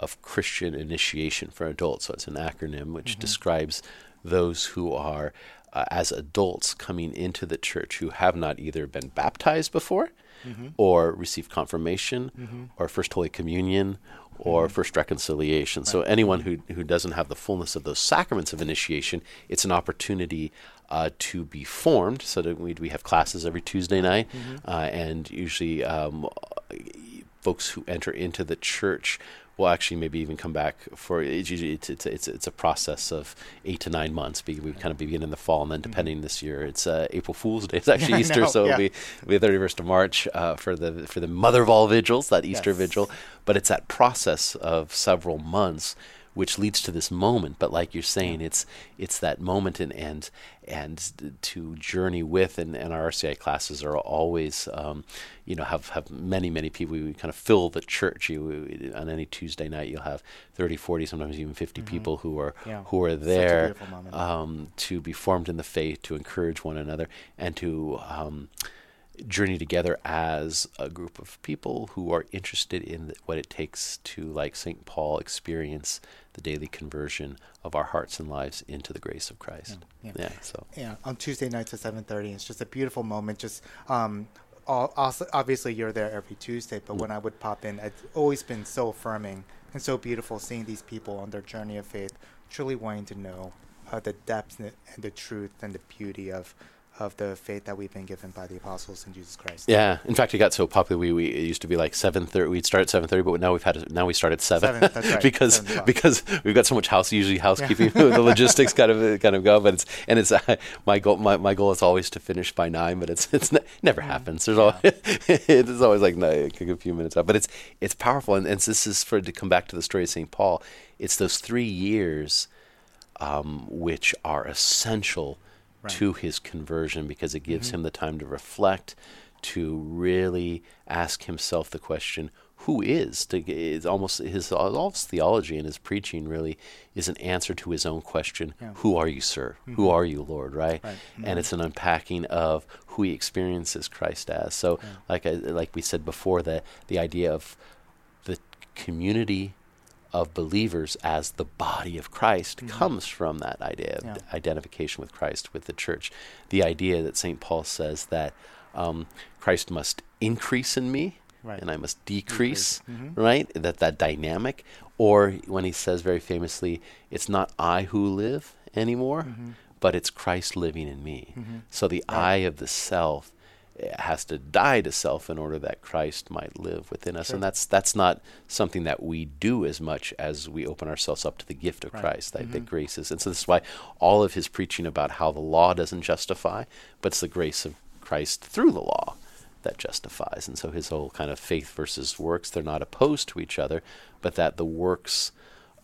[SPEAKER 2] of Christian Initiation for Adults. So it's an acronym which mm-hmm. describes those who are, uh, as adults, coming into the church who have not either been baptized before, mm-hmm. or received confirmation, mm-hmm. or First Holy Communion, or mm-hmm. First Reconciliation. Right. So anyone who who doesn't have the fullness of those sacraments of initiation, it's an opportunity uh, to be formed. So that we, we have classes every Tuesday night, mm-hmm. uh, and usually um, folks who enter into the church will actually maybe even come back for it's usually it's it's it's, it's a process of eight to nine months. We kind of begin in the fall, and then mm-hmm. depending mm-hmm. this year, it's uh, April Fool's Day. It's actually Easter, so yeah. it'll be the thirty first of March uh, for the for the Mother of all vigils, that Easter yes. vigil. But it's that process of several months which leads to this moment. But like you're saying, it's it's that moment and and and to journey with. And, and our RCI classes are always, um, you know, have have many many people. We kind of fill the church. You on any Tuesday night, you'll have 30, 40, sometimes even 50 mm-hmm. people who are yeah. who are there um, to be formed in the faith, to encourage one another, and to um, journey together as a group of people who are interested in what it takes to, like St. Paul, experience the daily conversion of our hearts and lives into the grace of Christ. Yeah. yeah. yeah so.
[SPEAKER 1] Yeah. On Tuesday nights at seven thirty, it's just a beautiful moment. Just um, all, also, obviously you're there every Tuesday, but mm. when I would pop in, it's always been so affirming and so beautiful seeing these people on their journey of faith, truly wanting to know uh, the depth and the truth and the beauty of of the faith that we've been given by the apostles in Jesus Christ.
[SPEAKER 2] Yeah, in fact, it got so popular. We, we it used to be like seven thirty. We'd start at seven thirty, but now we've had a, now we start at seven,
[SPEAKER 1] seven right.
[SPEAKER 2] because seven because we've got so much house usually housekeeping. Yeah. the logistics kind of kind of go, but it's and it's uh, my goal. My, my goal is always to finish by nine, but it's it's ne- never mm. happens. There's yeah. always it's always like no, a few minutes out, but it's it's powerful. And, and this is for to come back to the story of Saint Paul. It's those three years, um, which are essential right. to his conversion because it gives mm-hmm. him the time to reflect, to really ask himself the question, who is? To, it's almost his all his theology and his preaching really is an answer to his own question: yeah. Who are you, sir? Mm-hmm. Who are you, Lord? Right? right. Mm-hmm. And it's an unpacking of who he experiences Christ as. So, yeah. like I, like we said before, the the idea of the community of believers as the body of Christ mm-hmm. comes from that idea of yeah. identification with Christ, with the church. The idea that St. Paul says that um, Christ must increase in me right. and I must decrease, decrease. Mm-hmm. right? That that dynamic. Or when he says very famously, it's not I who live anymore, mm-hmm. but it's Christ living in me. Mm-hmm. So the right. I of the self has to die to self in order that Christ might live within us. Sure. And that's that's not something that we do as much as we open ourselves up to the gift of right. Christ, that, mm-hmm. that grace is. And so this is why all of his preaching about how the law doesn't justify, but it's the grace of Christ through the law that justifies. And so his whole kind of faith versus works, they're not opposed to each other, but that the works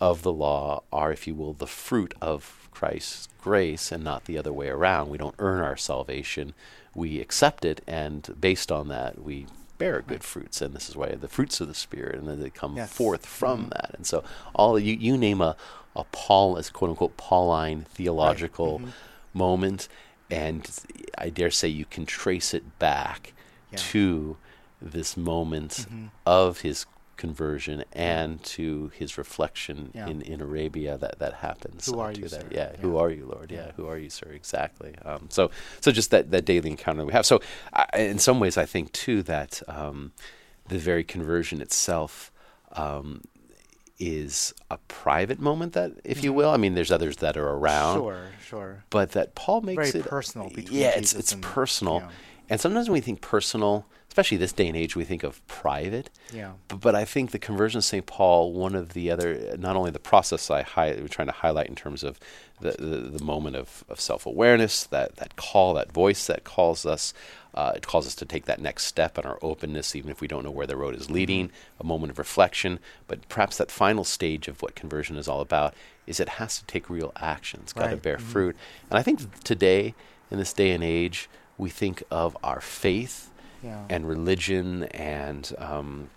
[SPEAKER 2] of the law are, if you will, the fruit of Christ's grace and not the other way around. We don't earn our salvation we accept it, and based on that, we bear good fruits. And this is why the fruits of the Spirit, and then they come yes. forth from mm-hmm. that. And so, all you you name a a Paul as quote unquote Pauline theological right. mm-hmm. moment, and I dare say you can trace it back yeah. to this moment mm-hmm. of his conversion and to his reflection yeah. in, in Arabia that that happens.
[SPEAKER 1] Who are you,
[SPEAKER 2] that.
[SPEAKER 1] Sir?
[SPEAKER 2] Yeah. yeah. Who are you, Lord? Yeah. yeah. Who are you, sir? Exactly. Um, so so just that that daily encounter we have. So I, in some ways, I think too that um, the very conversion itself. Um, is a private moment that, if you mm-hmm. will, I mean, there's others that are around.
[SPEAKER 1] Sure, sure.
[SPEAKER 2] But that Paul makes
[SPEAKER 1] Very
[SPEAKER 2] it
[SPEAKER 1] personal.
[SPEAKER 2] yeah, it's it's personal, and sometimes when we think personal, especially this day and age, we think of private.
[SPEAKER 1] Yeah.
[SPEAKER 2] But, but I think the conversion of St. Paul, one of the other, not only the process I hi- we're trying to highlight in terms of the, the, the moment of, of self awareness, that, that call, that voice that calls us, uh, it calls us to take that next step in our openness, even if we don't know where the road is leading, a moment of reflection. But perhaps that final stage of what conversion is all about is it has to take real action. It's got right. to bear mm-hmm. fruit. And I think today, in this day and age, we think of our faith yeah. and religion and um,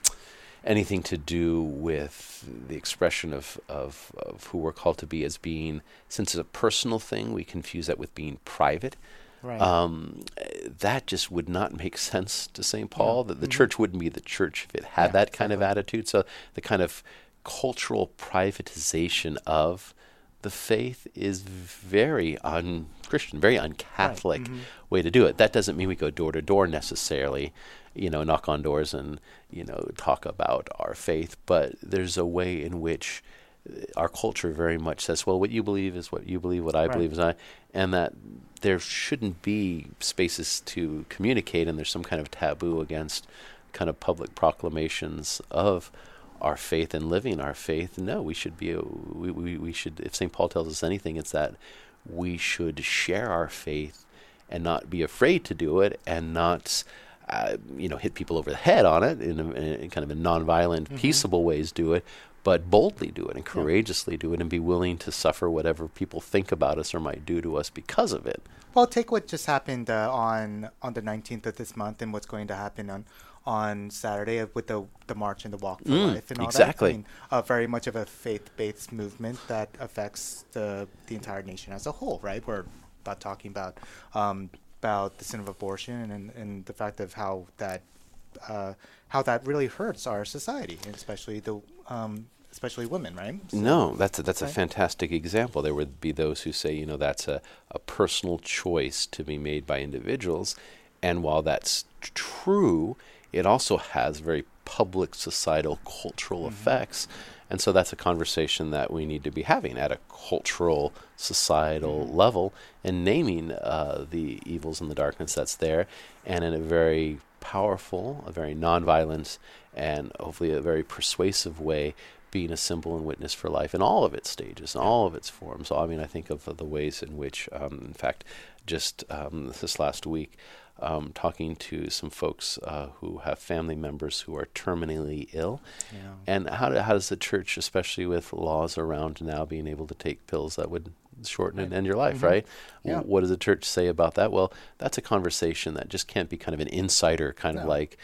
[SPEAKER 2] anything to do with the expression of, of, of, who we're called to be as being, since it's a personal thing, we confuse that with being private.
[SPEAKER 1] Right.
[SPEAKER 2] Um, that just would not make sense to St. Paul. Yeah. The, the mm-hmm. church wouldn't be the church if it had yeah, that kind exactly. of attitude. So the kind of cultural privatization of the faith is very un-Christian, very un-Catholic right. mm-hmm. way to do it. That doesn't mean we go door to door necessarily, you know, knock on doors and you know talk about our faith, but there's a way in which uh, our culture very much says, well, what you believe is what you believe, what I right. believe is I, and that there shouldn't be spaces to communicate, and there's some kind of taboo against kind of public proclamations of our faith and living our faith. No, we should be. We, we, we should. If St. Paul tells us anything, it's that we should share our faith and not be afraid to do it, and not. Uh, you know, hit people over the head on it in, a, in kind of a nonviolent, mm-hmm. peaceable ways. Do it, but boldly do it and courageously yeah. do it, and be willing to suffer whatever people think about us or might do to us because of it.
[SPEAKER 1] Well, take what just happened uh, on on the 19th of this month, and what's going to happen on on Saturday with the the march and the walk for
[SPEAKER 2] mm,
[SPEAKER 1] life and all
[SPEAKER 2] exactly.
[SPEAKER 1] that. I mean, uh, very much of a faith-based movement that affects the the entire nation as a whole, right? We're about talking about um, about the sin of abortion and and the fact of how that uh, how that really hurts our society, especially the um, especially women, right?
[SPEAKER 2] So no, that's a, that's right? a fantastic example. There would be those who say, you know, that's a, a personal choice to be made by individuals, and while that's true, it also has very public societal cultural mm-hmm. effects. And so that's a conversation that we need to be having at a cultural, societal mm-hmm. level and naming uh, the evils and the darkness that's there, and in a very powerful, a very nonviolent, and hopefully a very persuasive way, being a symbol and witness for life in all of its stages, in all of its forms. So, I mean, I think of the ways in which, um, in fact, just um, this last week, um, talking to some folks uh, who have family members who are terminally ill.
[SPEAKER 1] Yeah.
[SPEAKER 2] And how, do, how does the church, especially with laws around now, being able to take pills that would shorten and end your life, mm-hmm. right?
[SPEAKER 1] Yeah.
[SPEAKER 2] What does the church say about that? Well, that's a conversation that just can't be kind of an insider kind no. of like,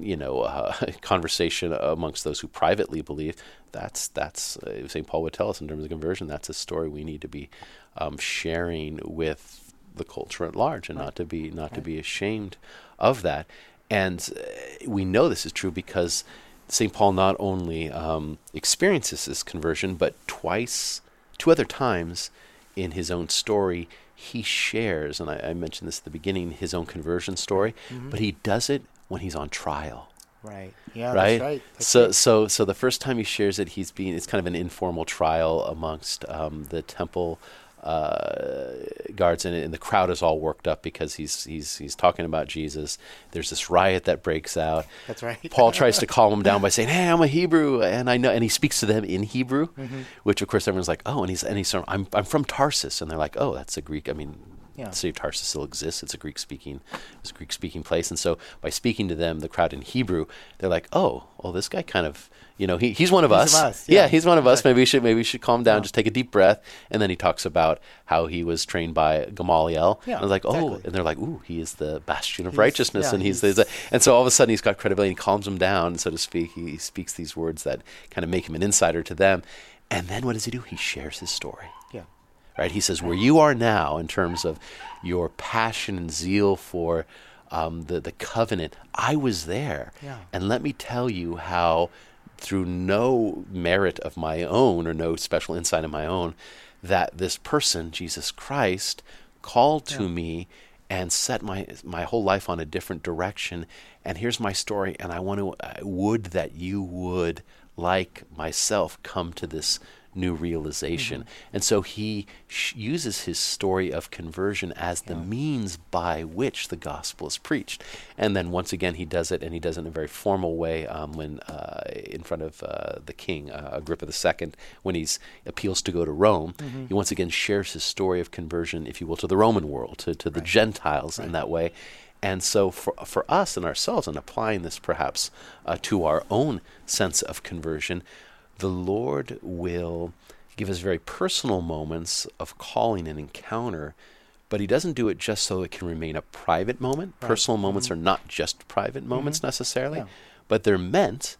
[SPEAKER 2] you know, uh, conversation amongst those who privately believe. That's that's uh, St. Paul would tell us in terms of conversion. That's a story we need to be um, sharing with the culture at large, and right. not to be not right. to be ashamed of that. And uh, we know this is true because St. Paul not only um, experiences this conversion, but twice, two other times in his own story, he shares, and I, I mentioned this at the beginning, his own conversion story, mm-hmm. but he does it when he's on trial.
[SPEAKER 1] Right. Yeah.
[SPEAKER 2] Right.
[SPEAKER 1] That's right. That's
[SPEAKER 2] so
[SPEAKER 1] right.
[SPEAKER 2] so so the first time he shares it, he's being it's kind of an informal trial amongst um, the temple uh, guards, and, and the crowd is all worked up because he's he's he's talking about Jesus. There's this riot that breaks out.
[SPEAKER 1] That's right.
[SPEAKER 2] Paul tries to calm him down by saying, "Hey, I'm a Hebrew, and I know," and he speaks to them in Hebrew,
[SPEAKER 1] Mm-hmm.
[SPEAKER 2] which of course everyone's like, "Oh," and he's and he's from, I'm I'm from Tarsus, and they're like, "Oh, that's a Greek." I mean,
[SPEAKER 1] Yeah.
[SPEAKER 2] the city of Tarsus still exists. It's a Greek speaking, it's a Greek speaking place, and so by speaking to them, the crowd in Hebrew, they're like, "Oh, well, this guy kind of." You know, he, he's one of
[SPEAKER 1] He's
[SPEAKER 2] us.
[SPEAKER 1] of us,
[SPEAKER 2] yeah.
[SPEAKER 1] yeah.
[SPEAKER 2] he's one of us. Maybe we should maybe we should calm down, just take a deep breath, and then he talks about how he was trained by Gamaliel.
[SPEAKER 1] Yeah,
[SPEAKER 2] and I was like, oh,
[SPEAKER 1] exactly.
[SPEAKER 2] and they're like, ooh, he is the bastion of
[SPEAKER 1] He's-
[SPEAKER 2] righteousness,
[SPEAKER 1] yeah,
[SPEAKER 2] and he's,
[SPEAKER 1] he's-
[SPEAKER 2] the, and so all of a sudden he's got credibility. and calms him down, so to speak. He, he speaks these words that kind of make him an insider to them, and then what does he do? He shares his story
[SPEAKER 1] Yeah.
[SPEAKER 2] right? He says, where you are now in terms of your passion and zeal for um, the, the covenant, I was there.
[SPEAKER 1] Yeah.
[SPEAKER 2] And let me tell you how, through no merit of my own or no special insight of my own, that this person, Jesus Christ, called to
[SPEAKER 1] Yeah.
[SPEAKER 2] me and set my my whole life on a different direction. And here's my story, and I want to I would that you would like myself come to this new realization. And so he sh- uses his story of conversion as the means by which the gospel is preached. And then once again, he does it, and he does it in a very formal way um, when uh, in front of uh, the king, uh, Agrippa II, when he appeals to go to Rome. He once again shares his story of conversion, if you will, to the Roman world, to, to the Gentiles in that way. And so, for, for us and ourselves, and applying this perhaps uh, to our own sense of conversion, the Lord will give us very personal moments of calling and encounter, but He doesn't do it just so it can remain a private moment. Personal moments are not just private moments necessarily,
[SPEAKER 1] Mm-hmm. Yeah.
[SPEAKER 2] but they're meant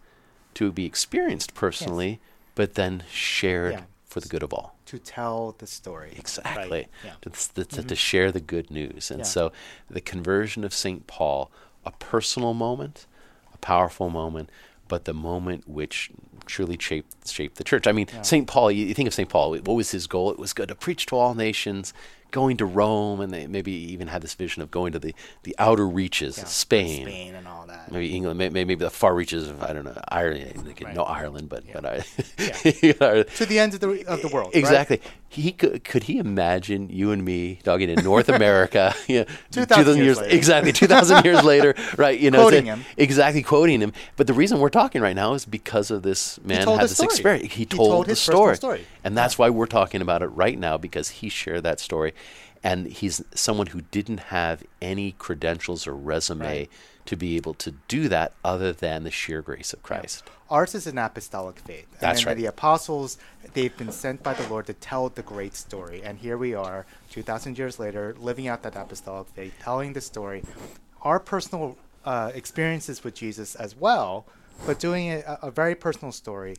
[SPEAKER 2] to be experienced personally, but then shared
[SPEAKER 1] Yeah.
[SPEAKER 2] for the good of all.
[SPEAKER 1] To tell the story.
[SPEAKER 2] Exactly.
[SPEAKER 1] Yeah.
[SPEAKER 2] To, to, to, to share the good news. And so the conversion of St. Paul, a personal moment, a powerful moment, but the moment which truly shaped, shaped the church. I mean, St. Paul, you, you think of St. Paul, what was his goal? It was good to preach to all nations, going to Rome, and they maybe even had this vision of going to the, the outer reaches,
[SPEAKER 1] Yeah.
[SPEAKER 2] Spain.
[SPEAKER 1] Spain and all that.
[SPEAKER 2] Maybe England, may- may- maybe the far reaches of I don't know Ireland.
[SPEAKER 1] Right.
[SPEAKER 2] No Ireland, but but I,
[SPEAKER 1] Yeah.
[SPEAKER 2] you know,
[SPEAKER 1] To the ends of the of the world. right?
[SPEAKER 2] He could, could he imagine you and me dogging in North America, you know,
[SPEAKER 1] 2,000 years later.
[SPEAKER 2] exactly, two thousand years later, right? You know,
[SPEAKER 1] Quoting him.
[SPEAKER 2] exactly quoting him. But the reason we're talking right now is because of this man had this experience. He
[SPEAKER 1] He
[SPEAKER 2] told,
[SPEAKER 1] told
[SPEAKER 2] the
[SPEAKER 1] his
[SPEAKER 2] story,
[SPEAKER 1] story.
[SPEAKER 2] and that's why we're talking about it right now because he shared that story, and he's someone who didn't have any credentials or resume
[SPEAKER 1] Right.
[SPEAKER 2] To be able to do that other than the sheer grace of Christ.
[SPEAKER 1] Ours is an apostolic faith. And
[SPEAKER 2] That's right.
[SPEAKER 1] The apostles, they've been sent by the Lord to tell the great story. And here we are, 2,000 years later, living out that apostolic faith, telling the story. Our personal uh, experiences with Jesus as well, but doing a, a very personal story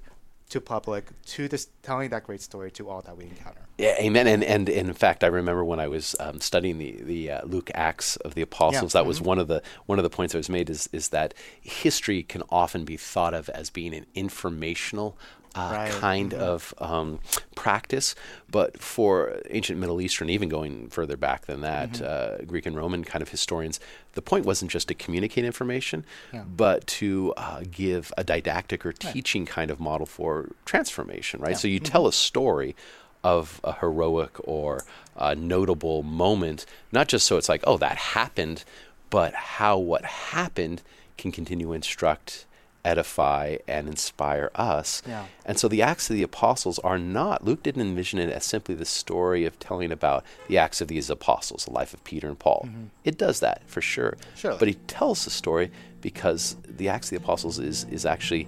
[SPEAKER 1] to public, to this, telling that great story to all that we encounter.
[SPEAKER 2] Yeah, amen. And, and in fact, I remember when I was um, studying the the uh, Luke Acts of the Apostles, that was one of the one of the points that was made is is that history can often be thought of as being an informational. Uh,
[SPEAKER 1] Right.
[SPEAKER 2] kind of um, practice, but for ancient Middle Eastern, even going further back than that, uh, Greek and Roman kind of historians, the point wasn't just to communicate information,
[SPEAKER 1] Yeah.
[SPEAKER 2] but to uh, give a didactic or teaching kind of model for transformation, right? So you tell a story of a heroic or a notable moment, not just so it's like, oh, that happened, but how what happened can continue to instruct, edify, and inspire us.
[SPEAKER 1] Yeah.
[SPEAKER 2] And so the Acts of the Apostles are not, Luke didn't envision it as simply the story of telling about the Acts of these Apostles, the life of Peter and Paul. Mm-hmm. It does that for sure.
[SPEAKER 1] Surely.
[SPEAKER 2] But he tells the story because the Acts of the Apostles is, is actually,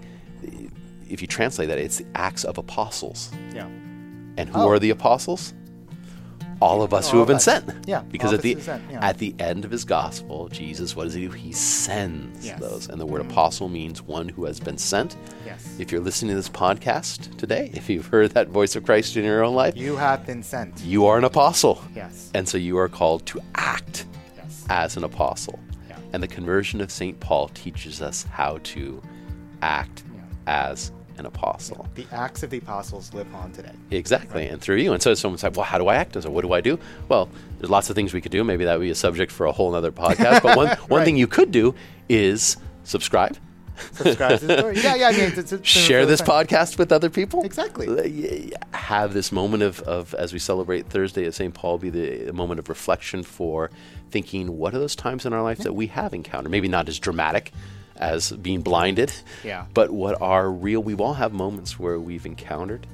[SPEAKER 2] if you translate that, it's the Acts of Apostles.
[SPEAKER 1] Yeah.
[SPEAKER 2] And who
[SPEAKER 1] Oh.
[SPEAKER 2] are the apostles? All of us who have been
[SPEAKER 1] us.
[SPEAKER 2] sent.
[SPEAKER 1] Yeah,
[SPEAKER 2] Because at the
[SPEAKER 1] us who are sent, yeah.
[SPEAKER 2] at the end of his gospel, Jesus, what does he do? He sends
[SPEAKER 1] Yes.
[SPEAKER 2] those. And the word mm-hmm. apostle means one who has been sent.
[SPEAKER 1] Yes.
[SPEAKER 2] If you're listening to this podcast today, if you've heard that voice of Christ in your own life,
[SPEAKER 1] You have been sent.
[SPEAKER 2] you are an apostle.
[SPEAKER 1] Yes.
[SPEAKER 2] And so you are called to act
[SPEAKER 1] Yes.
[SPEAKER 2] as an apostle.
[SPEAKER 1] Yeah.
[SPEAKER 2] And the conversion of St. Paul teaches us how to act
[SPEAKER 1] Yeah.
[SPEAKER 2] as an apostle.
[SPEAKER 1] The acts of the apostles live on today.
[SPEAKER 2] Exactly, and through you. And so someone's like, well, how do I act? And so what do I do? Well, there's lots of things we could do. Maybe that would be a subject for a whole other podcast. But one, one thing you could do is subscribe.
[SPEAKER 1] subscribe to the story. Yeah, yeah. I mean, it's, it's
[SPEAKER 2] share this podcast with other people.
[SPEAKER 1] Exactly.
[SPEAKER 2] Uh, have this moment of, of as we celebrate Thursday at St. Paul be the a moment of reflection for thinking what are those times in our life yeah. that we have encountered? Maybe not as dramatic as being blinded.
[SPEAKER 1] Yeah.
[SPEAKER 2] But what are real? We all have moments where we've encountered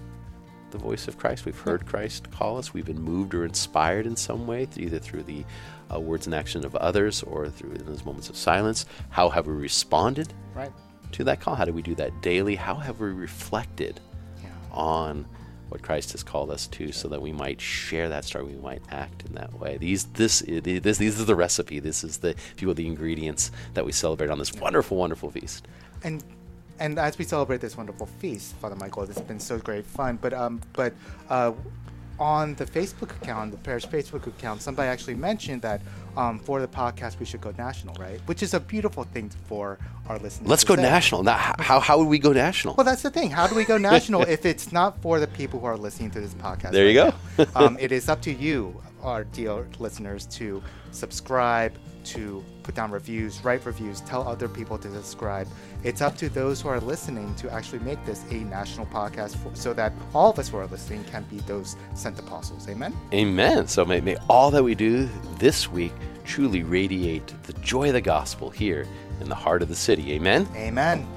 [SPEAKER 2] the voice of Christ. We've heard Christ call us. We've been moved or inspired in some way, either through the uh, words and action of others or through those moments of silence. How have we responded
[SPEAKER 1] right.
[SPEAKER 2] to that call? How do we do that daily? How have we reflected yeah. on what Christ has called us to, so that we might share that story, we might act in that way. These, this, this, these are the recipe. This is the, you will, the ingredients that we celebrate on this wonderful, wonderful feast.
[SPEAKER 1] And and as we celebrate this wonderful feast, Father Michael, this has been so great fun. But um, but uh, on the Facebook account, the parish Facebook account, somebody actually mentioned that um, for the podcast we should go national, right? Which is a beautiful thing for our listeners.
[SPEAKER 2] Let's go say. national. Now, how how would we go national?
[SPEAKER 1] Well, that's the thing. How do we go national if it's not for the people who are listening to this podcast?
[SPEAKER 2] There right you go.
[SPEAKER 1] um, it is up to you, our dear listeners, to subscribe, to put down reviews, write reviews, tell other people to subscribe. It's up to those who are listening to actually make this a national podcast for, so that all of us who are listening can be those sent apostles. Amen?
[SPEAKER 2] Amen. So may, may all that we do this week truly radiate the joy of the gospel here in the heart of the city. Amen?
[SPEAKER 1] Amen.